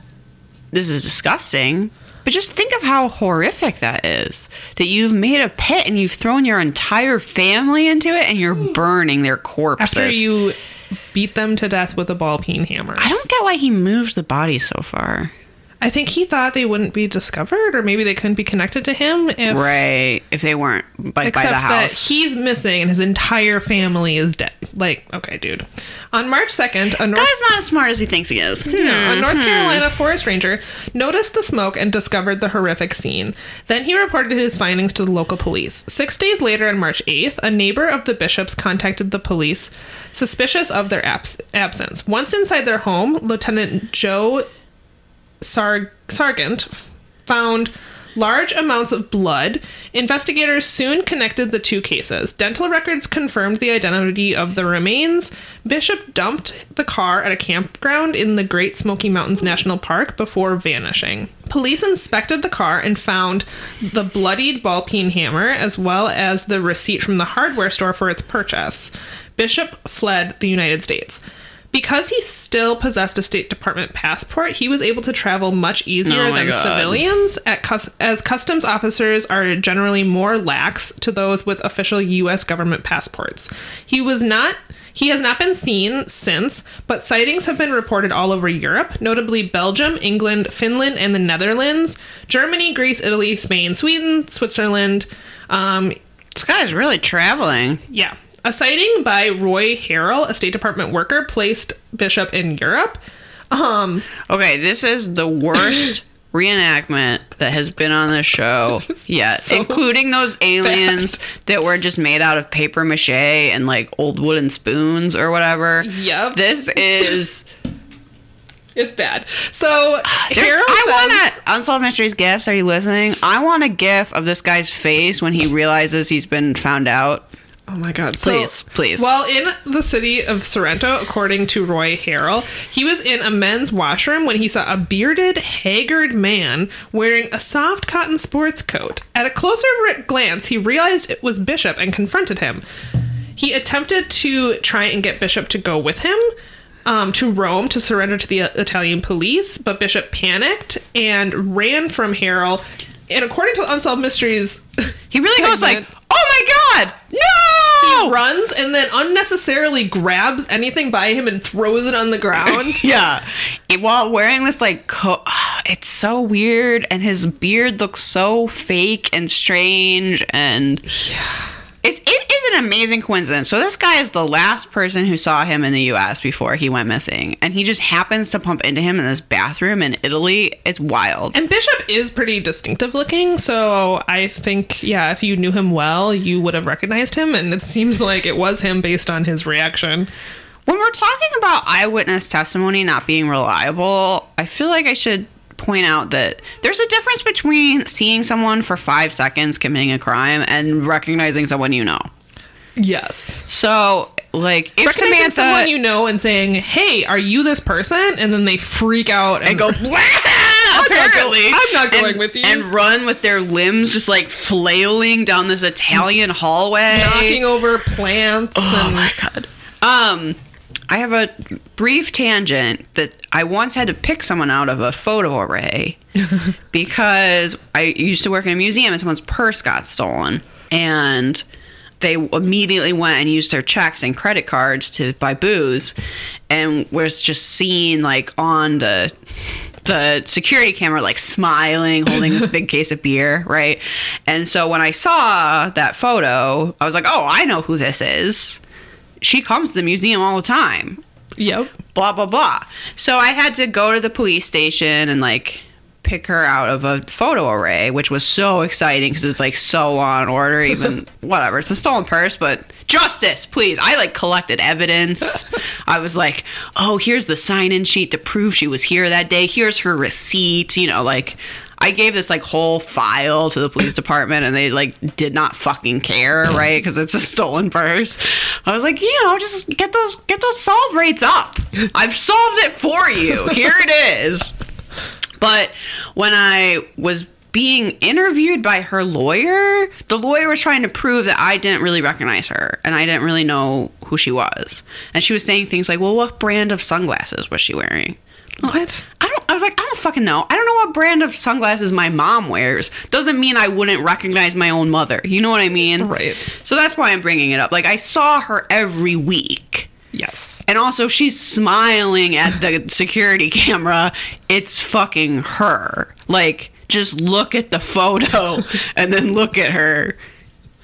this is disgusting, but just think of how horrific that is. That you've made a pit and you've thrown your entire family into it and you're burning their corpses. After you beat them to death with a ball peen hammer. I don't get why he moved the body so far. I think he thought they wouldn't be discovered or maybe they couldn't be connected to him if Right. If they weren't like by Except the that he's missing and his entire family is dead. Like, okay, dude. On March 2nd, a North, Guy's not as smart as he thinks he is. Yeah, a hmm, North hmm. Carolina forest ranger noticed the smoke and discovered the horrific scene. Then he reported his findings to the local police. Six days later, on March 8th, a neighbor of the bishops contacted the police, suspicious of their abs- absence. Once inside their home, Lieutenant Joe Sar- Sargent found large amounts of blood. Investigators soon connected the two cases. Dental records confirmed the identity of the remains. Bishop dumped the car at a campground in the Great Smoky Mountains National Park before vanishing. Police inspected the car and found the bloodied ball peen hammer as well as the receipt from the hardware store for its purchase. Bishop fled the United States. Because he still possessed a State Department passport, he was able to travel much easier Oh than God. civilians, cus- as customs officers are generally more lax to those with official U.S. government passports. He was not. He has not been seen since, but sightings have been reported all over Europe, notably Belgium, England, Finland, and the Netherlands, Germany, Greece, Italy, Spain, Sweden, Switzerland. Um, This guy's really traveling. yeah. A sighting by Roy Harrell, a State Department worker, placed Bishop in Europe. Um, Okay, this is the worst reenactment that has been on the show yet, So including those aliens that were just made out of paper mache and like old wooden spoons or whatever. Yep. This is. it's bad. So There's- Harrell I says, want a Unsolved Mysteries gifs. Are you listening? I want a gif of this guy's face when he realizes he's been found out. Oh my god. So, Please, please. While in the city of Sorrento, according to Roy Harrell, he was in a men's washroom when he saw a bearded, haggard man wearing a soft cotton sports coat. At a closer glance, he realized it was Bishop and confronted him. He attempted to try and get Bishop to go with him. Um, to Rome to surrender to the Italian police, but Bishop panicked and ran from Harrell. And according to Unsolved Mysteries, He really goes like, "Oh my god, no!" he no!" runs and then unnecessarily grabs anything by him and throws it on the ground. Yeah. While wearing this like coat, it's so weird, and his beard looks so fake and strange, and it's it is an amazing coincidence. So this guy is the last person who saw him in the U.S. before he went missing, and he just happens to bump into him in this bathroom in Italy. It's wild. and Bishop is pretty distinctive looking, so I think, yeah, if you knew him well, you would have recognized him, and it seems like it was him based on his reaction. When we're talking about eyewitness testimony not being reliable, I feel like I should point out that there's a difference between seeing someone for five seconds committing a crime and recognizing someone you know. Yes. So, like, if Recognizing Samantha someone you know and saying, hey, are you this person? And then they freak out and, and go, apparently, I'm not going and- with you. and run with their limbs just like flailing down this Italian hallway, knocking over plants. Oh and my god. Um I have a brief tangent that I once had to pick someone out of a photo array because I used to work in a museum and someone's purse got stolen. And they immediately went and used their checks and credit cards to buy booze and was just seen like on the the security camera like smiling holding this big case of beer right and so when i saw that photo i was like oh i know who this is she comes to the museum all the time. Yep. blah blah blah. So i had to go to the police station and like pick her out of a photo array which was so exciting because it's like so law and order even whatever. It's a stolen purse but justice please. I like collected evidence. I was like oh here's the sign-in sheet to prove she was here that day. Here's her receipt you know like I gave this like whole file to the police department and they like did not fucking care, right? Because it's a stolen purse. I was like, you know, just get those get those solve rates up. I've solved it for you. Here it is. But when I was being interviewed by her lawyer, the lawyer was trying to prove that I didn't really recognize her and I didn't really know who she was. And she was saying things like, "Well, what brand of sunglasses was she wearing?" What? I don't. I was like, I don't fucking know. I don't know what brand of sunglasses my mom wears. Doesn't mean I wouldn't recognize my own mother. You know what I mean? Right. So that's why I'm bringing it up. Like I saw her every week. Yes. And also, she's smiling at the security camera. It's fucking her. Like, just look at the photo and then look at her.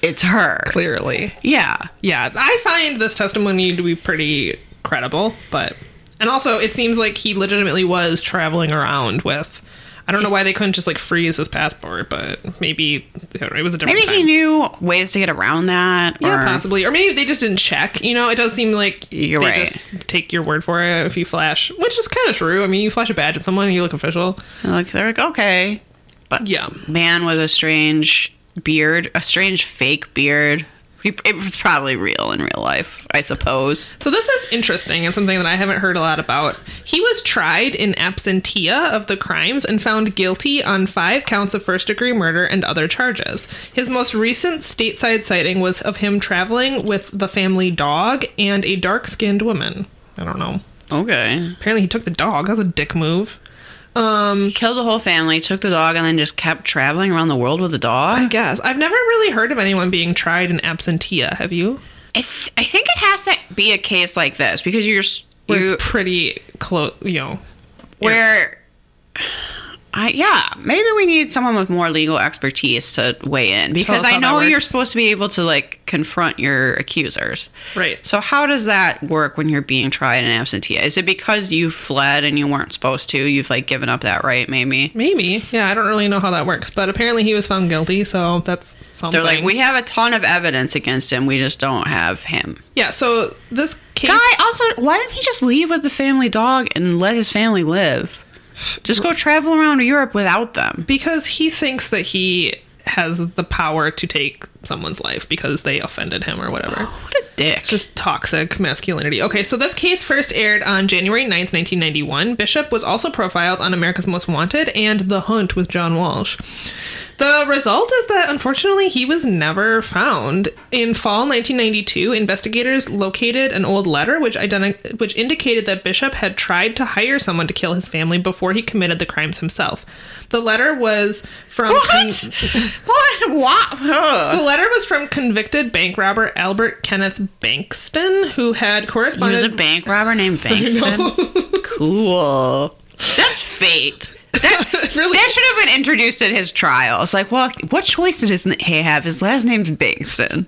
It's her. Clearly. Yeah. Yeah. I find this testimony to be pretty credible, but and also it seems like he legitimately was traveling around with I don't know why they couldn't just like freeze his passport, but maybe it was a different Maybe time. he knew ways to get around that. Yeah, or- possibly. Or maybe they just didn't check. You know, it does seem like You're right. just take your word for it if you flash, which is kind of true. I mean, you flash a badge at someone and you look official. Like, they're like, okay. But Yeah. man with a strange beard, a strange fake beard. It was probably real in real life, I suppose. So this is interesting and something that I haven't heard a lot about. He was tried in absentia of the crimes and found guilty on five counts of first degree murder and other charges. His most recent stateside sighting was of him traveling with the family dog and a dark skinned woman. I don't know. Okay. Apparently he took the dog. That's a dick move. Um, Killed the whole family, took the dog, and then just kept traveling around the world with the dog. I guess. I've never really heard of anyone being tried in absentia. Have you? I, th- I think it has to be a case like this because you're. you it's pretty close, you know. where I yeah, maybe we need someone with more legal expertise to weigh in because I know you're supposed to be able to like confront your accusers. Right. So how does that work when you're being tried in absentia? Is it because you fled and you weren't supposed to? You've like given up that right maybe? Maybe. Yeah, I don't really know how that works, but apparently he was found guilty, so that's something. They're like, we have a ton of evidence against him. We just don't have him. Yeah, so this case Guy, also, why didn't he just leave with the family dog and let his family live? Just go travel around Europe without them. because he thinks that he has the power to take someone's life because they offended him or whatever. Oh, what a dick. Just toxic masculinity. Okay, so this case first aired on January 9th, 1991. Bishop was also profiled on America's Most Wanted and The Hunt with John Walsh. The result is that unfortunately he was never found. In fall 1992, investigators located an old letter which identi- which indicated that Bishop had tried to hire someone to kill his family before he committed the crimes himself. The letter was from What? what? What? Ugh. the letter was from convicted bank robber Albert Kenneth Bankston, who had He was a bank robber named Bankston. cool. That's fate. That, Really? that should have been introduced at his trial. It's like, well, what choice did his, he have? His last name's Bankston.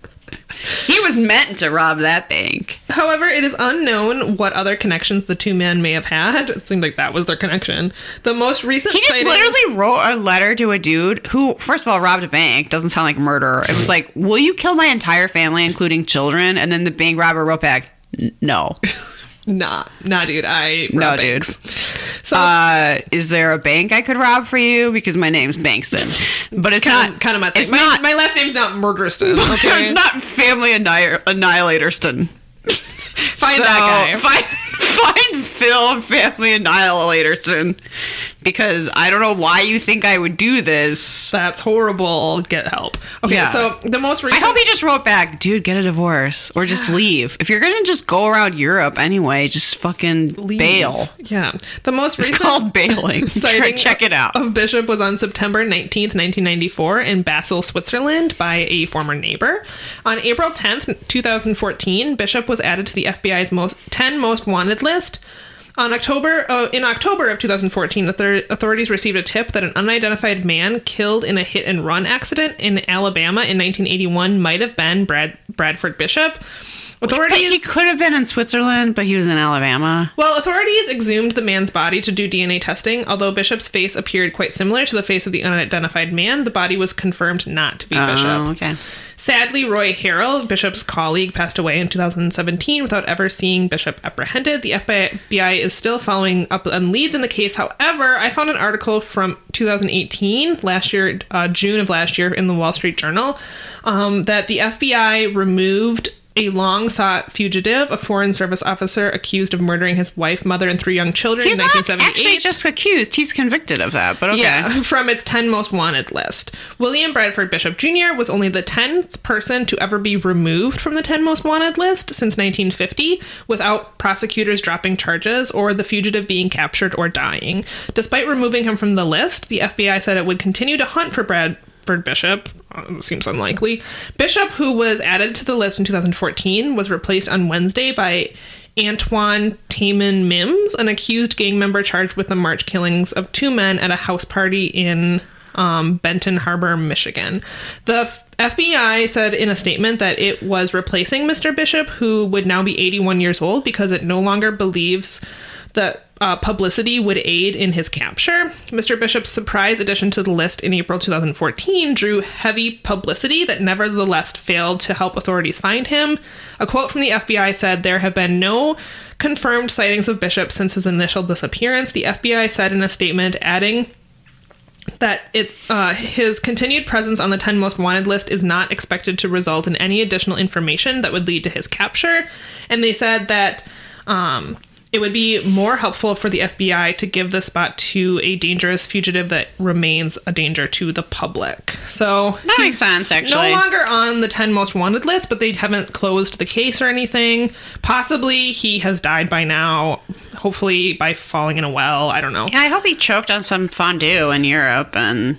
He was meant to rob that bank. However, it is unknown what other connections the two men may have had. It seemed like that was their connection. The most recent He just sighting- literally wrote a letter to a dude who, first of all, robbed a bank. Doesn't sound like murder. It was like, "Will you kill my entire family, including children?" And then the bank robber wrote back, "No." Nah, nah, dude. I No, rob dude. So Uh, is there a bank I could rob for you? Because my name's Bankston, but it's kind not of kind of my thing. It's my, not. my last name's not Murderston. Okay, It's not Family Annihil- Annihilatorston. Find that guy. Find, find Phil Family Annihilatorston. Because I don't know why you think I would do this. That's horrible. Get help. Okay, Yeah. so the most recent. I hope he just wrote back, dude, get a divorce or just leave. If you're gonna just go around Europe anyway, just fucking leave. bail. Yeah, the most recent. It's called bailing. sighting Check it out. of Bishop was on September 19th, 1994, in Basel, Switzerland, by a former neighbor. On April 10th, 2014, Bishop was added to the FBI's most 10 most wanted list. On October, uh, in October of 2014, author- authorities received a tip that an unidentified man killed in a hit and run accident in Alabama in 1981 might have been Brad Bradford Bishop. Authorities he could have been in Switzerland, but he was in Alabama. well, authorities exhumed the man's body to do DNA testing. Although Bishop's face appeared quite similar to the face of the unidentified man, the body was confirmed not to be Bishop. Oh, okay. Sadly, Roy Harrell, Bishop's colleague, passed away in 2017 without ever seeing Bishop apprehended. The FBI is still following up on leads in the case. However, I found an article from 2018, last year, uh, June of last year, in the Wall Street Journal, um, that the FBI removed a long sought fugitive, a foreign service officer accused of murdering his wife, mother, and three young children He's in not 1978. actually just accused. He's convicted of that, but okay. Yeah, from its 10 most wanted list. William Bradford Bishop Jr. was only the 10th person to ever be removed from the 10 most wanted list since 1950 without prosecutors dropping charges or the fugitive being captured or dying. Despite removing him from the list, the FBI said it would continue to hunt for Bradford Bishop. Uh, seems unlikely. Bishop, who was added to the list in 2014, was replaced on Wednesday by Antoine Taman Mims, an accused gang member charged with the March killings of two men at a house party in um, Benton Harbor, Michigan. The FBI said in a statement that it was replacing Mr. Bishop, who would now be 81 years old, because it no longer believes that uh, publicity would aid in his capture. Mr. Bishop's surprise addition to the list in April 2014 drew heavy publicity that nevertheless failed to help authorities find him. A quote from the FBI said there have been no confirmed sightings of Bishop since his initial disappearance. The FBI said in a statement, adding, that it uh, his continued presence on the 10 most wanted list is not expected to result in any additional information that would lead to his capture and they said that um, it would be more helpful for the FBI to give the spot to a dangerous fugitive that remains a danger to the public. So That makes sense, No longer on the 10 most wanted list, but they haven't closed the case or anything. Possibly he has died by now, hopefully by falling in a well. I don't know. Yeah, I hope he choked on some fondue in Europe and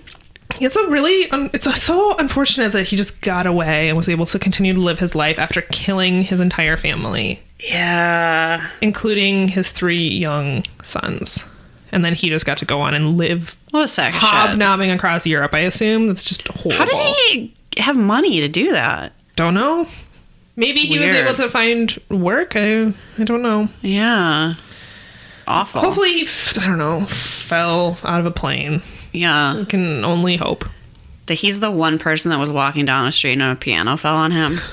It's a really, un- it's so unfortunate that he just got away and was able to continue to live his life after killing his entire family, yeah. including his three young sons. And then he just got to go on and live What a sack of shit. hobnobbing across Europe. I assume that's just horrible. How did he have money to do that? Don't know. Maybe he was able to find work. I I don't know. Yeah. Awful. Hopefully, he f- I don't know, fell out of a plane. Yeah. I can only hope. That he's the one person that was walking down the street and a piano fell on him.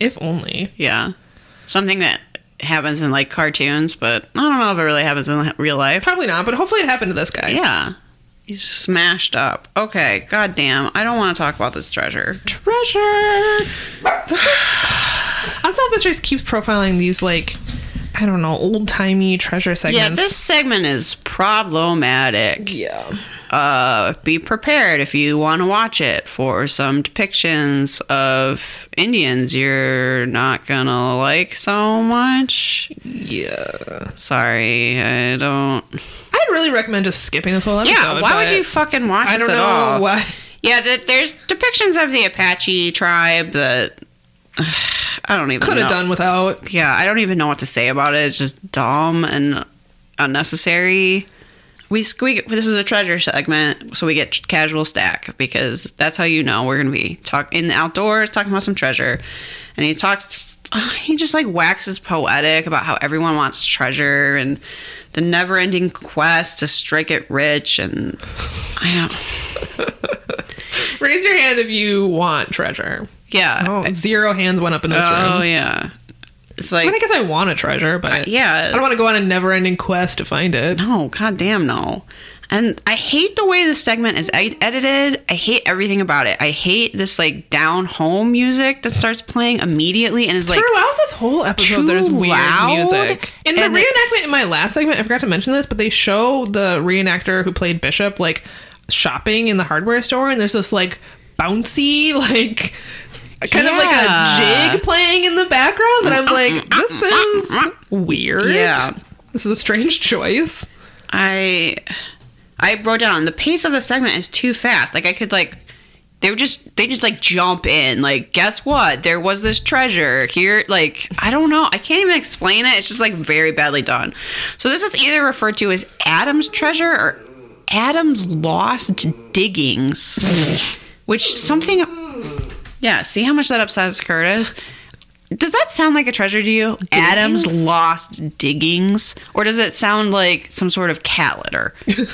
If only. Yeah. Something that happens in like cartoons, but I don't know if it really happens in real life. Probably not, but hopefully it happened to this guy. Yeah. He's smashed up. Okay, goddamn. I don't want to talk about this treasure. treasure. This is Unsolved Mysteries keeps profiling these like I don't know old timey treasure segments. Yeah, this segment is problematic. yeah. Uh, be prepared if you want to watch it for some depictions of Indians you're not gonna like so much. Yeah. Sorry, I don't. I'd really recommend just skipping this whole episode. Yeah, why would you fucking watch it? I don't know all? why. Yeah, that there's depictions of the Apache tribe that I don't even know. Could have done without. Yeah, I don't even know what to say about it. It's just dumb and unnecessary. We, squeak. this is a treasure segment, so we get casual stack because that's how you know we're gonna be talk in the outdoors talking about some treasure, and he talks. He just like waxes poetic about how everyone wants treasure and the never-ending quest to strike it rich, and I don't. Raise your hand if you want treasure. Yeah. Oh, zero hands went up in this oh, room. Oh yeah. It's I like mean, I guess I want a treasure, but uh, yeah. I don't want to go on a never-ending quest to find it. No, god damn no. And I hate the way this segment is ed- edited. I hate everything about it. I hate this like down home music that starts playing immediately and is like Throughout this whole episode, too there's weird loud, music. In the and it- reenactment in my last segment, I forgot to mention this, but they show the reenactor who played Bishop like shopping in the hardware store, and there's this like bouncy, like kind of like a jig playing in the background, and I'm like, this is weird. Yeah. This is a strange choice. I I wrote down the pace of the segment is too fast. Like I could like they would just they just like jump in. Like guess what? There was this treasure here. Like I don't know. I can't even explain it. It's just like very badly done. So this is either referred to as Adam's treasure or Adam's lost diggings, which something. Yeah. See how much that upsets Curtis. Does that sound like a treasure to you? Adam's lost diggings? Or does it sound like some sort of cat litter?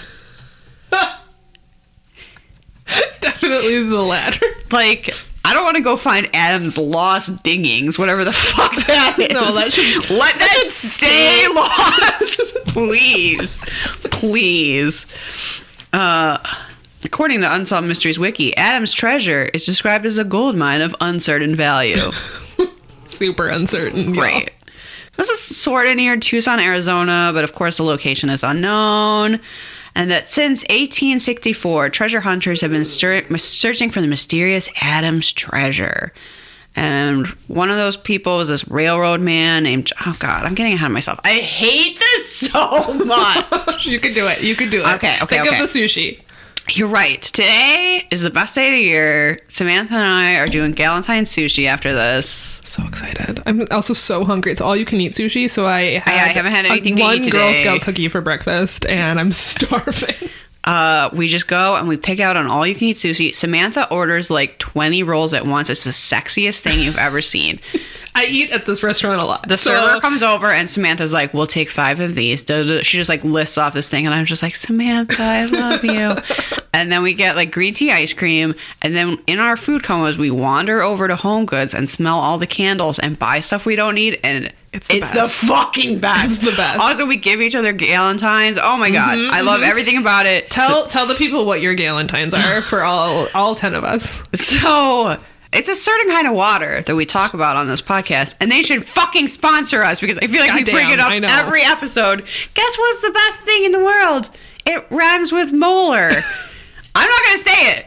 Definitely the latter. Like, I don't want to go find Adam's lost dingings, whatever the fuck that is. No, that should- Let that, stay lost. Please. Please. Uh, according to Unsolved Mysteries Wiki, Adam's treasure is described as a gold mine of uncertain value. Super uncertain. y'all. Right. This is sort of near Tucson, Arizona, but of course the location is unknown. And that since 1864, treasure hunters have been searching for the mysterious Adams treasure. And one of those people was this railroad man named, oh God, I'm getting ahead of myself. I hate this so much. You could do it. You could do it. Okay, okay, Think okay. of the sushi. You're right. Today is the best day of the year. Samantha and I are doing Galentine sushi after this. So excited. I'm also so hungry. It's all you can eat sushi, so I, had I haven't had a- anything to one eat Girl. Scout cookie for breakfast, and I'm starving. Uh, we just go and we pick out on all you can eat sushi. Samantha orders like 20 rolls at once. It's the sexiest thing you've ever seen. I eat at this restaurant a lot. The server comes over and Samantha's like, "We'll take five of these." She just like lists off this thing, and I'm just like, "Samantha, I love you." and then we get like green tea ice cream, and then in our food comas, we wander over to Home Goods and smell all the candles and buy stuff we don't need, and It's it's, the the, fucking best. It's the best. Also, we give each other galentines. Oh my god, mm-hmm, I love mm-hmm. everything about it. Tell tell the people what your galentines are for all all ten of us. So it's a certain kind of water that we talk about on this podcast, and they should fucking sponsor us because I feel like we Goddamn, bring it up every episode. Guess what's the best thing in the world? It rhymes with molar. I'm not gonna say it.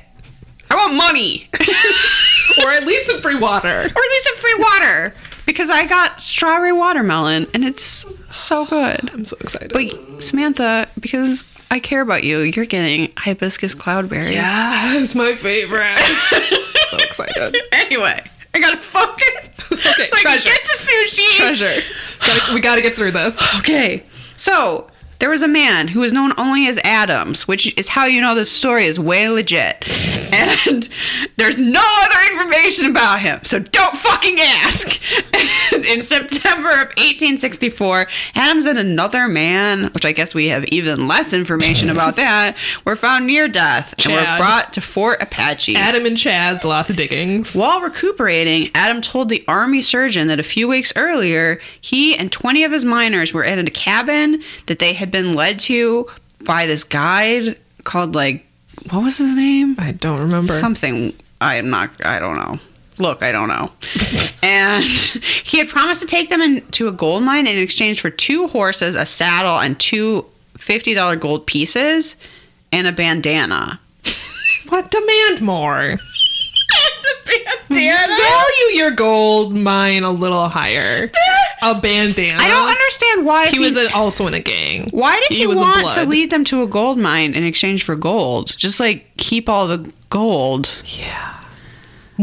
I want money, or at least some free water. or at least some free water, because I got strawberry watermelon, and it's so good. I'm so excited. But Samantha, because I care about you, you're getting hibiscus cloudberry. yes, my favorite. so excited. Anyway, I gotta focus. Okay, so I can treasure. get to sushi. Treasure. Gotta, we got to get through this. Okay, so there was a man who was known only as Adams, which is how you know this story is way legit. And there's no other information about him, so don't fucking ask. In September of 1864, Adams and another man, which I guess we have even less information about that, were found near death and were brought to Fort Apache. Adam and Chad's lots of diggings. While recuperating, Adam told the army surgeon that a few weeks earlier, he and 20 of his miners were in a cabin that they had been led to by this guide called, like, what was his name? I don't remember. Something. I'm not, I don't know. Look, I don't know. and he had promised to take them into a gold mine in exchange for two horses, a saddle, and two $50 gold pieces and a bandana. what? Demand more. bandana? Value your gold mine a little higher. a bandana. I don't understand why He was in- also in a gang. Why did he, was want to lead them to a gold mine in exchange for gold? Just like keep all the gold.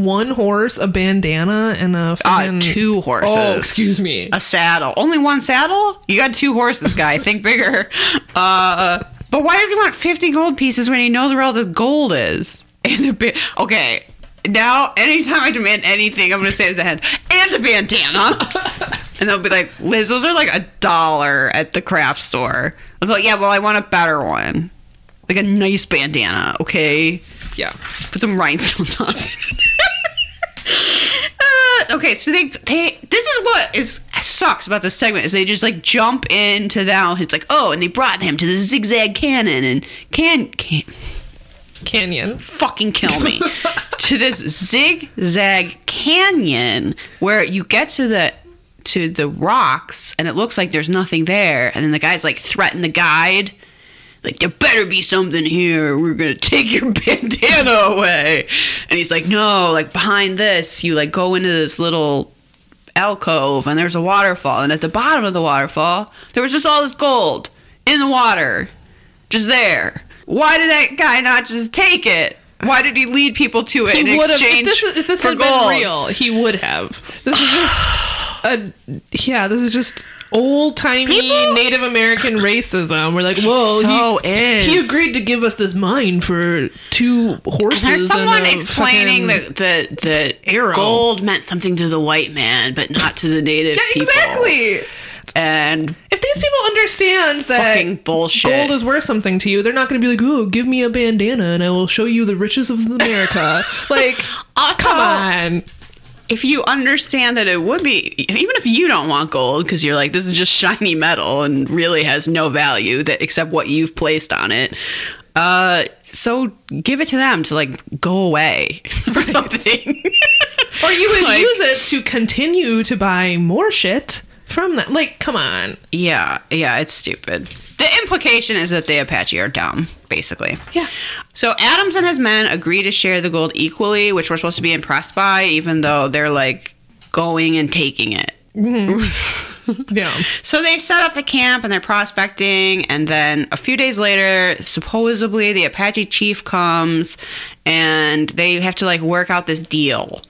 One horse, a bandana, and a Uh, two horses. Oh, excuse me. A saddle. Only one saddle? You got two horses, guy. Think bigger. Uh, but why does he want 50 gold pieces when he knows where all this gold is? And a ba- okay. Now, anytime I demand anything, I'm going to say to the end, and a bandana. and they'll be like, Liz, those are like a dollar at the craft store. I'll be like, yeah, well, I want a better one. Like a nice bandana, okay? Yeah. Put some rhinestones on. Uh, okay, so they they this is what is sucks about this segment is they just like jump into now. It's like oh, and they brought him to the zigzag cannon and can can Canyon. fucking kill me to this zigzag canyon where you get to the to the rocks and it looks like there's nothing there and then the guys like threaten the guide like there better be something here we're gonna take your bandana away and he's like no like behind this you like go into this little alcove and there's a waterfall and at the bottom of the waterfall there was just all this gold in the water just there why did that guy not just take it why did he lead people to it in He would have. If this, is- if this for had gold been real, he would have. This is just a yeah. This is just old timey Native American racism. We're like, whoa, So he, is. he agreed to give us this mine for two horses. There's someone and explaining that the the arrow. gold meant something to the white man, but not to the native Yeah, people. exactly. And If these people understand that bullshit. gold is worth something to you, they're not going to be like, "Oh, give me a bandana and I will show you the riches of America." like, Also- come on. If you understand that it would be, even if you don't want gold, because you're like, this is just shiny metal and really has no value that except what you've placed on it. Uh, so give it to them to like go away or something. Or you would Like- use it to continue to buy more shit from that. Like, come on. Yeah, yeah, it's stupid. The implication is that the Apache are dumb, basically. Yeah. So Adams and his men agree to share the gold equally, which we're supposed to be impressed by, even though they're like going and taking it. Mm-hmm. Yeah. So they set up the camp and they're prospecting, and then a few days later, supposedly the Apache chief comes and they have to like work out this deal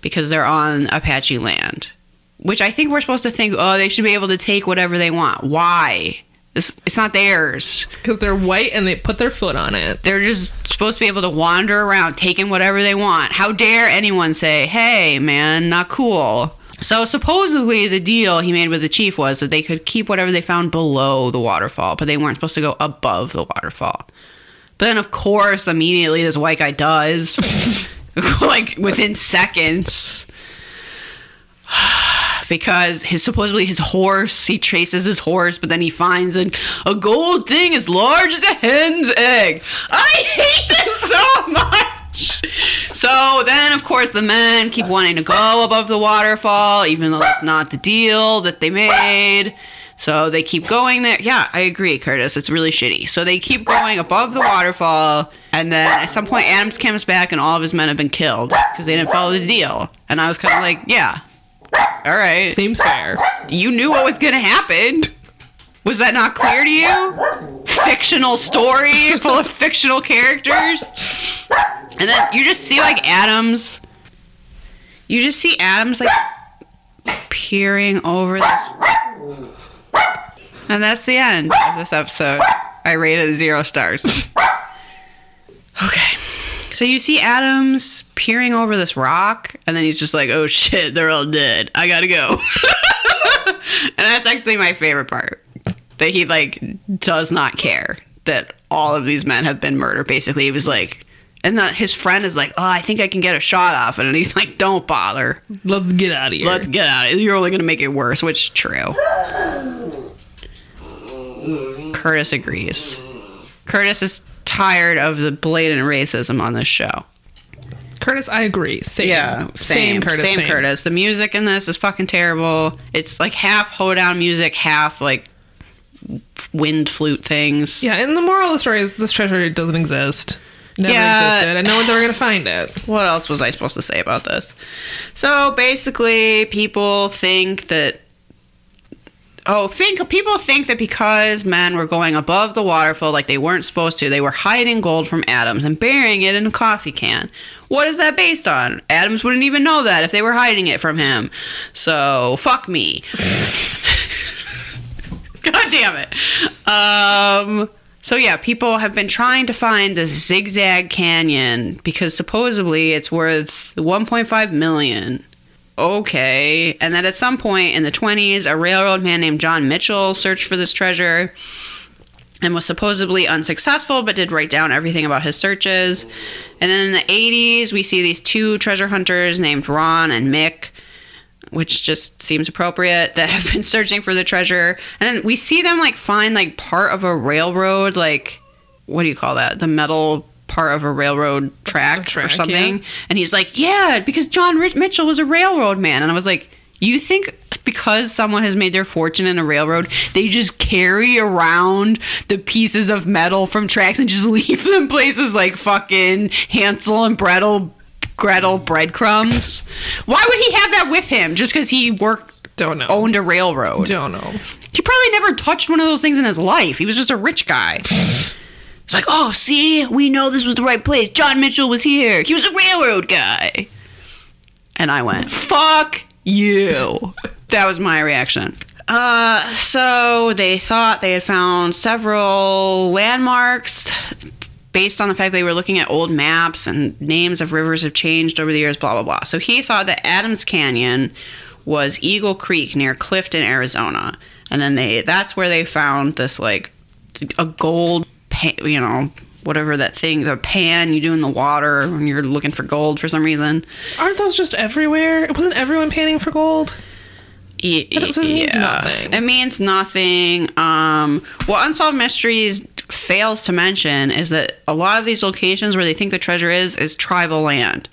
because they're on Apache land. Which I think we're supposed to think, oh, they should be able to take whatever they want. Why? This, it's not theirs. Because they're white and they put their foot on it. They're just supposed to be able to wander around taking whatever they want. How dare anyone say, hey, man, not cool. So supposedly the deal he made with the chief was that they could keep whatever they found below the waterfall, but they weren't supposed to go above the waterfall. But then, of course, immediately this white guy does, like within seconds, because his supposedly his horse. He chases his horse, but then he finds a, a gold thing as large as a hen's egg. I hate this so much. So then, of course, the men keep wanting to go above the waterfall, even though that's not the deal that they made. So they keep going there. Yeah, I agree, Curtis. It's really shitty. So they keep going above the waterfall, and then at some point, Adams comes back, and all of his men have been killed because they didn't follow the deal. And I was kind of like, yeah, all right. Seems fair. You knew what was going to happen. Was that not clear to you? Fictional story full of fictional characters. And then you just see like Adams. You just see Adams like peering over this. And that's the end of this episode. I rated it zero stars. Okay. So you see Adams peering over this rock, and then he's just like, oh shit, they're all dead. I gotta go. and that's actually my favorite part. That he, like, does not care that all of these men have been murdered. Basically, he was like, and that his friend is like, oh, I think I can get a shot off. And he's like, don't bother. Let's get out of here. Let's get out of it. You're only gonna make it worse, which is true. Curtis agrees. Curtis is tired of the blatant racism on this show. Curtis, I agree. Same. Yeah, same, Curtis. same, Curtis. The music in this is fucking terrible. It's like half hoedown music, half like wind flute things. Yeah, and the moral of the story is this treasure doesn't exist. Never Yeah. existed, and no one's ever gonna find it. What else was I supposed to say about this? So basically, people think that. Oh, think people think that because men were going above the waterfall like they weren't supposed to, they were hiding gold from Adams and burying it in a coffee can. What is that based on? Adams wouldn't even know that if they were hiding it from him. So fuck me. God damn it. Um. So yeah, people have been trying to find the zigzag canyon because supposedly it's worth 1.5 million. Okay, and that at some point in the 20s, a railroad man named John Mitchell searched for this treasure and was supposedly unsuccessful, but did write down everything about his searches. And then in the 80s, we see these two treasure hunters named Ron and Mick. which just seems appropriate, that have been searching for the treasure. And then we see them like find like part of a railroad, like what do you call that? The metal part of a railroad track, track, or something. yeah. And he's like, "Yeah, because John Rich- Mitchell was a railroad man." And I was like, "You think because someone has made their fortune in a railroad, they just carry around the pieces of metal from tracks and just leave them places like fucking Hansel and Gretel Gretel breadcrumbs? Why would he have that with him just cuz he worked Don't know. owned a railroad? Don't know. He probably never touched one of those things in his life. He was just a rich guy. It's like, oh, see, we know this was the right place. John Mitchell was here. He was a railroad guy. And I went, fuck you. that was my reaction. Uh, so they thought they had found several landmarks based on the fact they were looking at old maps and names of rivers have changed over the years, blah, blah, blah. So he thought that Adams Canyon was Eagle Creek near Clifton, Arizona. And then they that's where they found this like a gold pan, you know, whatever that thing, the pan you do in the water when you're looking for gold for some reason. Aren't those just everywhere? Wasn't everyone panning for gold? Y- But it means yeah. nothing. It means nothing. Um, what Unsolved Mysteries fails to mention is that a lot of these locations where they think the treasure is is tribal land.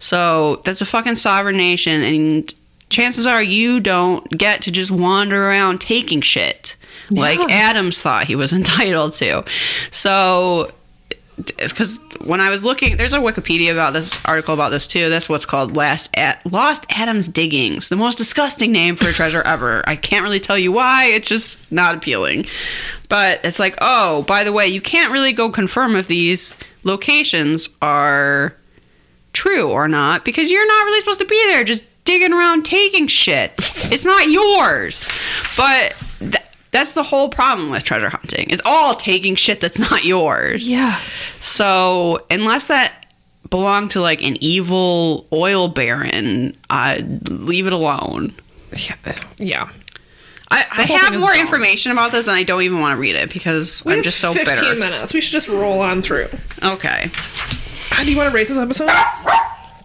So that's a fucking sovereign nation, and chances are you don't get to just wander around taking shit like Adams thought he was entitled to. So because when I was looking, there's a Wikipedia about this article about this too. That's what's called Last At- Lost Adams Diggings, the most disgusting name for a treasure ever. I can't really tell you why. It's just not appealing. But it's like, oh, by the way, you can't really go confirm if these locations are true or not because you're not really supposed to be there just digging around taking shit. It's not yours. But th- that's the whole problem with treasure hunting. It's all taking shit that's not yours. Yeah. So, unless that belonged to like an evil oil baron, I leave it alone. Yeah. yeah. I, I have more dumb. information about this and I don't even want to read it because We I'm just so 15 bitter. minutes. We should just roll on through. Okay. How do you want to rate this episode?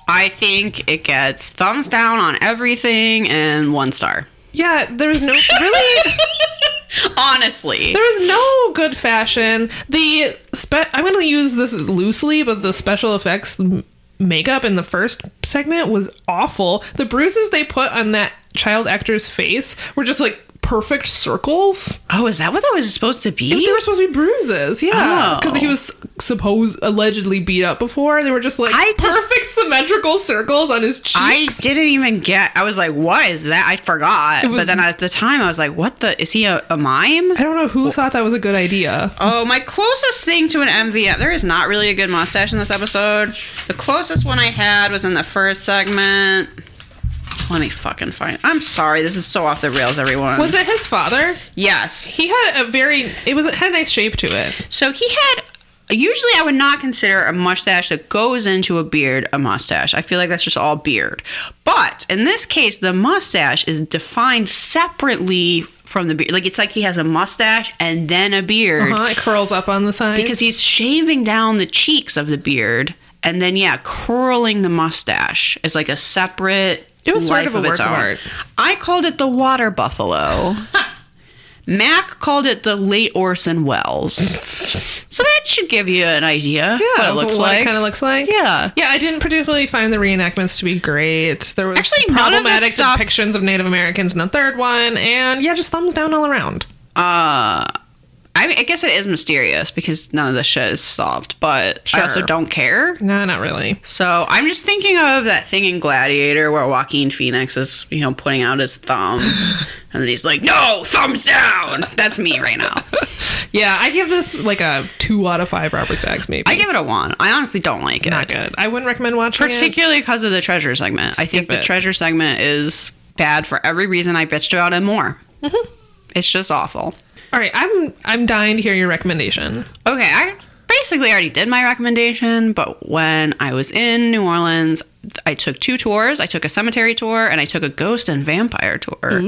I think it gets thumbs down on everything and one star. Yeah, there's no really Honestly. there was no good fashion. The spe- I'm going to use this loosely, but the special effects m- makeup in the first segment was awful. The bruises they put on that child actor's face were just like perfect circles. Oh, is that what that was supposed to be? They were supposed to be bruises, yeah, Oh. because he was supposed allegedly beat up before. They were just like I just- perfect symmetrical circles on his cheeks. I didn't even get. I was like, "What is that?" I forgot. was- but then at the time, I was like, "What the? Is he a, a mime?" I don't know who thought that was a good idea. Oh, my closest thing to an MVM. There is not really a good mustache in this episode. The closest one I had was in the first segment. Let me fucking find. I'm sorry. This is so off the rails, everyone. Was it his father? Yes. He had a very it was it had a nice shape to it. So he had. Usually, I would not consider a mustache that goes into a beard a mustache. I feel like that's just all beard. But in this case, the mustache is defined separately from the beard. Like it's like he has a mustache and then a beard Uh-huh, it curls up on the side because he's shaving down the cheeks of the beard and then yeah, curling the mustache is like a separate. It was sort of a its work of art. I called it the water buffalo. Mac called it the late Orson Welles. so that should give you an idea what it looks like. kind of looks like. Yeah. yeah. I didn't particularly find the reenactments to be great. There was Actually, of problematic stuff- depictions of Native Americans in the third one, and yeah, just thumbs down all around. uh, I, mean, I guess it is mysterious because none of the shit is solved, but I also don't care. No, not really. So I'm just thinking of that thing in Gladiator where Joaquin Phoenix is, you know, putting out his thumb, and then he's like, "No, thumbs down." That's me right now. Yeah, I give this like a two out of five Robert Stacks. Maybe I give it a one. I honestly don't like it, not good. I wouldn't recommend watching it. particularly because of the treasure segment. I think Skip the it. treasure segment is bad for every reason I bitched about it more. Mm-hmm. It's just awful. All right, I'm I'm dying to hear your recommendation. Okay, I basically already did my recommendation, but when I was in New Orleans, I took two tours. I took a cemetery tour and I took a ghost and vampire tour.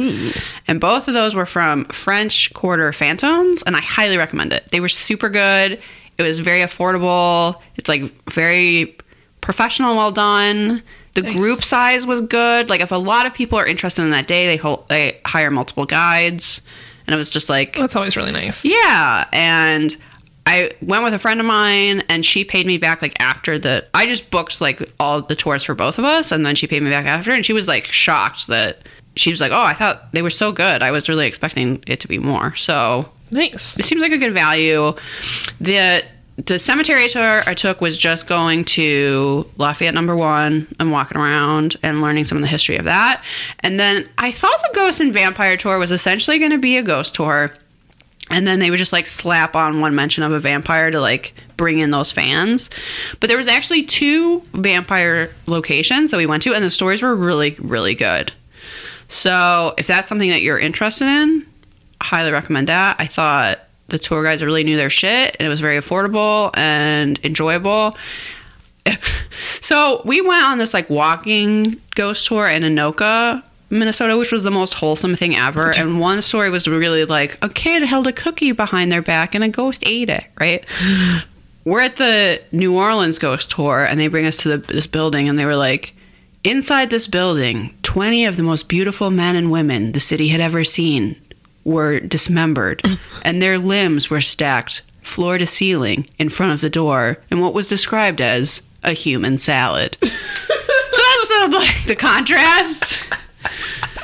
And both of those were from French Quarter Phantoms, and I highly recommend it. They were super good. It was very affordable. It's like very professional, well done. The group size was good. Like if a lot of people are interested in that day, they ho- they hire multiple guides, and it was just like That's always really nice. yeah. And I went with a friend of mine, and she paid me back like after the. I just booked like all the tours for both of us, and then she paid me back after, and she was like shocked that she was like, "Oh, I thought they were so good. I was really expecting it to be more." So Nice. it seems like a good value. The the cemetery tour I took was just going to Lafayette number one and walking around and learning some of the history of that. And then I thought the ghost and vampire tour was essentially going to be a ghost tour. And then they would just like slap on one mention of a vampire to like bring in those fans. But there was actually two vampire locations that we went to, and the stories were really, really good. So if that's something that you're interested in, highly recommend that. I thought the tour guides really knew their shit and it was very affordable and enjoyable. so we went on this like walking ghost tour in Anoka, Minnesota, which was the most wholesome thing ever. And one story was really like a kid held a cookie behind their back and a ghost ate it, right? We're at the New Orleans ghost tour and they bring us to the, this building and they were like, Inside this building, 20 of the most beautiful men and women the city had ever seen were dismembered, and their limbs were stacked floor to ceiling in front of the door in what was described as a human salad. so that's uh, like the contrast.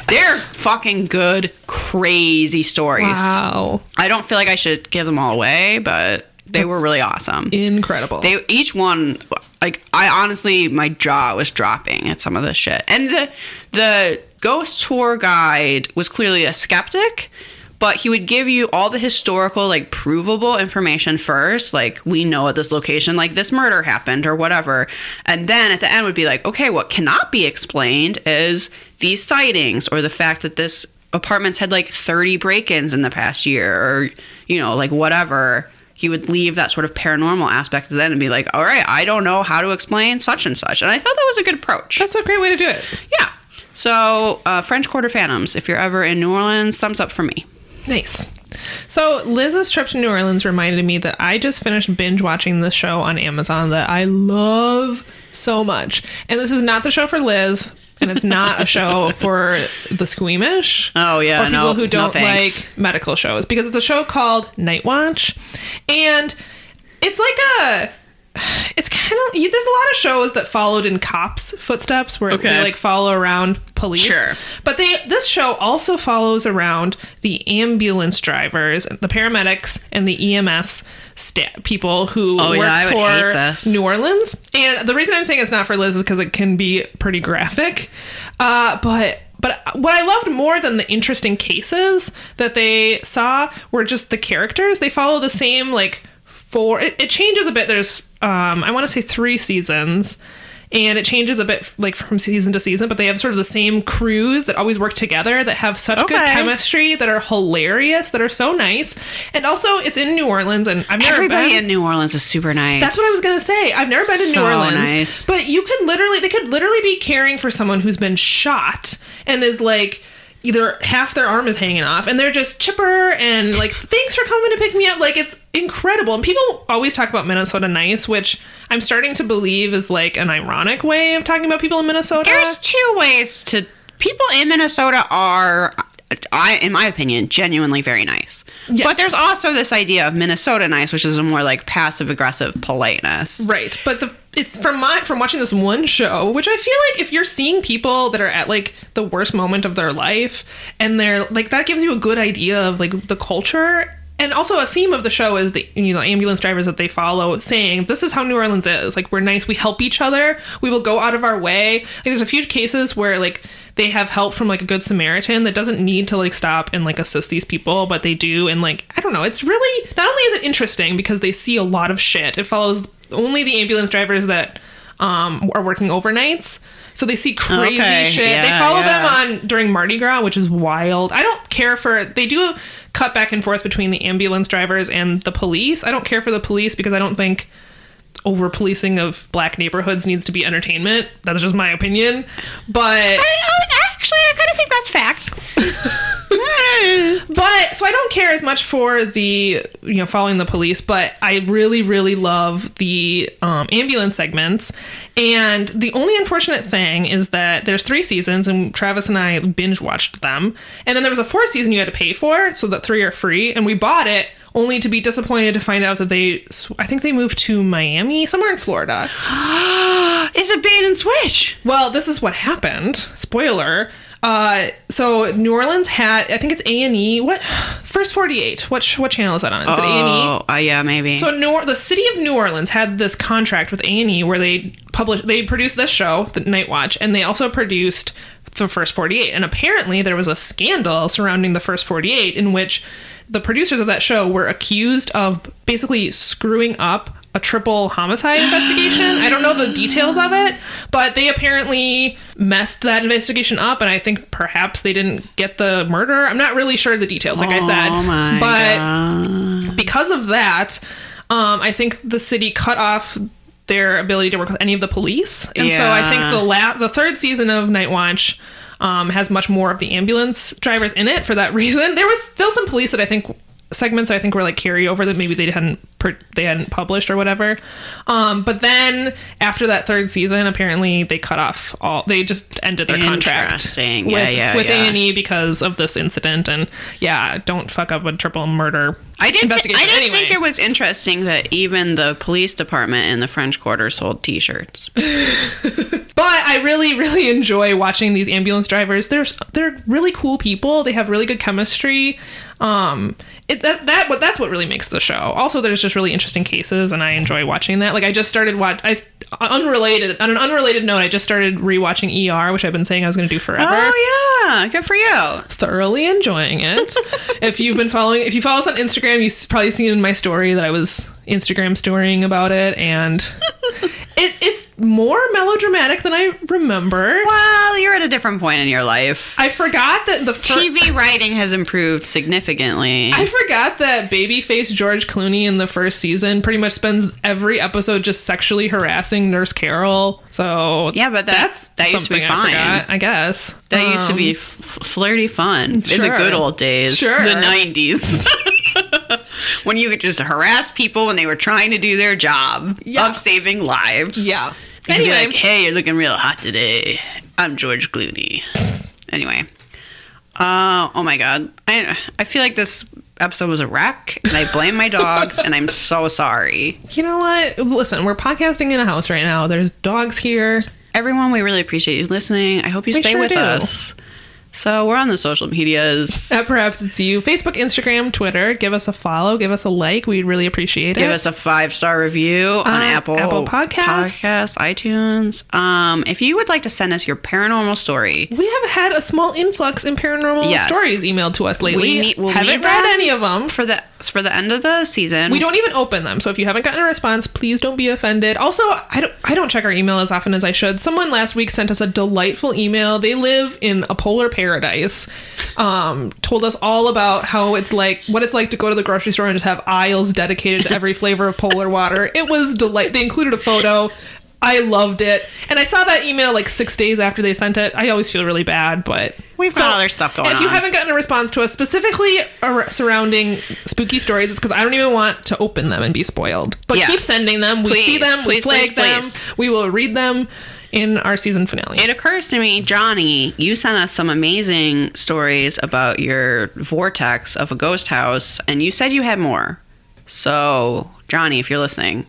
They're fucking good, crazy stories. Wow. I don't feel like I should give them all away, but they were really awesome. Incredible. They each one like I honestly my jaw was dropping at some of this shit. And the the ghost tour guide was clearly a skeptic, but he would give you all the historical like provable information first, like we know at this location like this murder happened or whatever. And then at the end would be like, okay, what cannot be explained is these sightings or the fact that this apartment's had like 30 break-ins in the past year or you know, like whatever he would leave that sort of paranormal aspect then and be like, all right, I don't know how to explain such and such. And I thought that was a good approach. That's a great way to do it. yeah. So, uh, French Quarter Phantoms, if you're ever in New Orleans, thumbs up for me. Nice. So Liz's trip to New Orleans reminded me that I just finished binge watching the show on Amazon that I love so much. And this is not the show for Liz, and it's not a show for the squeamish. Oh, yeah, or people no- who don't thanks. like medical shows because it's a show called Night Watch, and it's like a. It's kind of there's a lot of shows that followed in cops' footsteps where Okay. they like follow around police. Sure. But they this show also follows around the ambulance drivers, the paramedics, and the EMS sta- people who Oh, work yeah, I would hate for. New Orleans. And the reason I'm saying it's not for Liz is because it can be pretty graphic. Uh, but but what I loved more than the interesting cases that they saw were just the characters. They follow the same like four. It, it changes a bit. There's um, I want to say three seasons and it changes a bit like from season to season but they have sort of the same crews that always work together that have such good chemistry that are hilarious that are so nice and also it's in new orleans and i've never Everybody been in New Orleans is super nice. that's what I was gonna say. I've never been to New Orleans, nice. but you could literally, they could literally be caring for someone who's been shot and is like either half their arm is hanging off, and they're just chipper and like, thanks for coming to pick me up. Like it's incredible. And people always talk about Minnesota nice, which I'm starting to believe is like an ironic way of talking about people in Minnesota. There's two ways to. People in Minnesota are, I, in my opinion, genuinely very nice. Yes. But there's also this idea of Minnesota nice, which is a more like passive aggressive politeness. Right, but the it's from my from watching this one show, which I feel like if you're seeing people that are at like the worst moment of their life, and they're like that gives you a good idea of like the culture. And also a theme of the show is the you know ambulance drivers that they follow saying this is how New Orleans is. Like we're nice. We help each other. We will go out of our way. Like there's a few cases where like they have help from like a good Samaritan that doesn't need to like stop and like assist these people but they do. And like I don't know. It's really not only is it interesting because they see a lot of shit it follows only the ambulance drivers that um, are working overnights. So they see crazy Okay, shit. yeah, they follow yeah. them on during Mardi Gras, which is wild. I don't care for they do cut back and forth between the ambulance drivers and the police. I don't care for the police because I don't think over policing of black neighborhoods needs to be entertainment. That's just my opinion. But I, I- actually, I kind of think that's fact. But so I don't care as much for the you know following the police, but I really really love the um, ambulance segments. And the only unfortunate thing is that there's three seasons, and Travis and I binge watched them. And then there was a fourth season you had to pay for, so that three are free. And we bought it only to be disappointed to find out that they, I think they moved to Miami, somewhere in Florida. It's a bait and switch. Well, this is what happened. Spoiler. Uh, so New Orleans had, I think it's A and E. What first forty eight? What what channel is that on? Is it A and E? Oh, uh, yeah, maybe. So New, the city of New Orleans had this contract with A and E where they published, they produced this show, The Night Watch, and they also produced the first forty eight. And apparently there was a scandal surrounding the first forty eight in which the producers of that show were accused of basically screwing up a triple homicide investigation. I don't know the details of it, but they apparently messed that investigation up, and I think perhaps they didn't get the murder. I'm not really sure the details, like I said, oh but god. because of that, um, I think the city cut off their ability to work with any of the police, and so I think the la- the third season of Night Watch um, has much more of the ambulance drivers in it for that reason. There was still some police that I think segments that I think were like carryover that maybe they hadn't they hadn't published or whatever. Um, but then after that third season, apparently they cut off all. They just ended their contract Interesting. with, Yeah, yeah, with yeah. A and E because of this incident. And yeah, don't fuck up a triple murder I didn't. Th- I didn't anyway. think it was interesting that even the police department in the French Quarter sold T-shirts. But I really, really enjoy watching these ambulance drivers. They're they're really cool people. They have really good chemistry. Um, it, that that what that's what really makes the show. Also, there's just really interesting cases, and I enjoy watching that. Like I just started watch. I unrelated on an unrelated note. I just started rewatching ER, which I've been saying I was going to do forever. Oh yeah, good for you. Thoroughly enjoying it. if you've been following, if you follow us on Instagram, you've probably seen in my story that I was Instagram storying about it, and it, it's more melodramatic than I remember. Well, you're at a different point in your life. I forgot that the fir- TV writing has improved significantly. I forgot that babyface George Clooney in the first season pretty much spends every episode just sexually harassing Nurse Carol. So Yeah, but that- that's that used to be fine. I forgot. I guess that used to Um, be f- flirty fun in the good old days, Sure. the '90s, when you could just harass people when they were trying to do their job Yeah. of saving lives. yeah. Anyway, like, hey, you're looking real hot today. I'm George Clooney. Anyway. Uh, oh my god. I I feel like this episode was a wreck, and I blame my dogs, and I'm so sorry. you know what? Listen, we're podcasting in a house right now. There's dogs here. Everyone, we really appreciate you listening. I hope you We stay sure with do. us. So we're on the social medias. Uh, perhaps it's you. Facebook, Instagram, Twitter. Give us a follow. Give us a like. We'd really appreciate it. Give us a five star review on Uh, Apple Apple Podcasts. Podcasts, iTunes. Um, if you would like to send us your paranormal story, we have had a small influx in paranormal Yes. stories emailed to us lately. we need, we'll haven't read any of them. for the for the end of the season. We don't even open them. So if you haven't gotten a response, please don't be offended. Also, I don't I don't check our email as often as I should. Someone last week sent us a delightful email. They live in a polar paradise. Um, told us all about how it's like what it's like to go to the grocery store and just have aisles dedicated to every flavor of polar water. It was delight. They included a photo. I loved it. And I saw that email like six days after they sent it. I always feel really bad, but We've got other stuff going on. If you on. haven't gotten a response to us specifically ar- surrounding spooky stories, it's because I don't even want to open them and be spoiled. But Yes. keep sending them. We Please, see them. we flag please, them. please. We will read them in our season finale. It occurs to me, Johnny, you sent us some amazing stories about your vortex of a ghost house, and you said you had more. So, Johnny, if you're listening,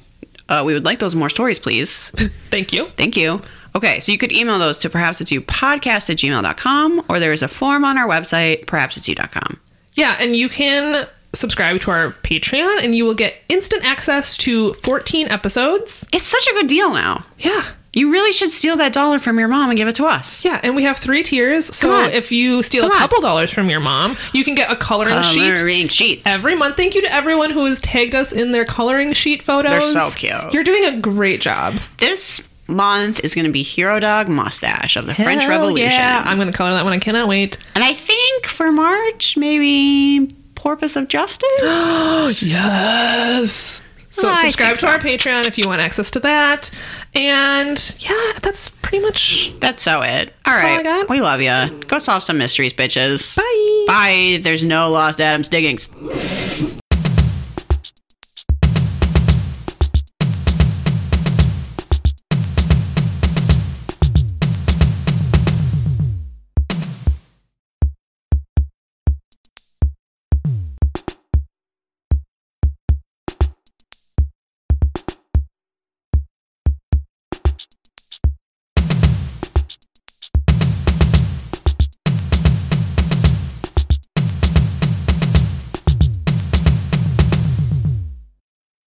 uh, we would like those more stories, please. Thank you. Thank you. Okay, so you could email those to perhaps it's you podcast at gmail.com, or there is a form on our website, perhaps it's you.com. Yeah, and you can subscribe to our Patreon, and you will get instant access to 14 episodes. It's such a good deal now. Yeah. You really should steal that dollar from your mom and give it to us. Yeah, and we have three tiers. So if you steal Come a on. couple dollars from your mom, you can get a coloring sheet Coloring sheets. every month. Thank you to everyone who has tagged us in their coloring sheet photos. They're so cute. You're doing a great job. This month is going to be Hero Dog Mustache of the French Revolution. Yeah, I'm going to color that one. I cannot wait. and I think for March, maybe Porpoise of Justice. Yes. So I subscribe to our Patreon if you want access to that. And yeah, that's pretty much That's so it. All all right. I got. We love you. Go solve some mysteries, bitches. bye. Bye. There's no lost Adams diggings.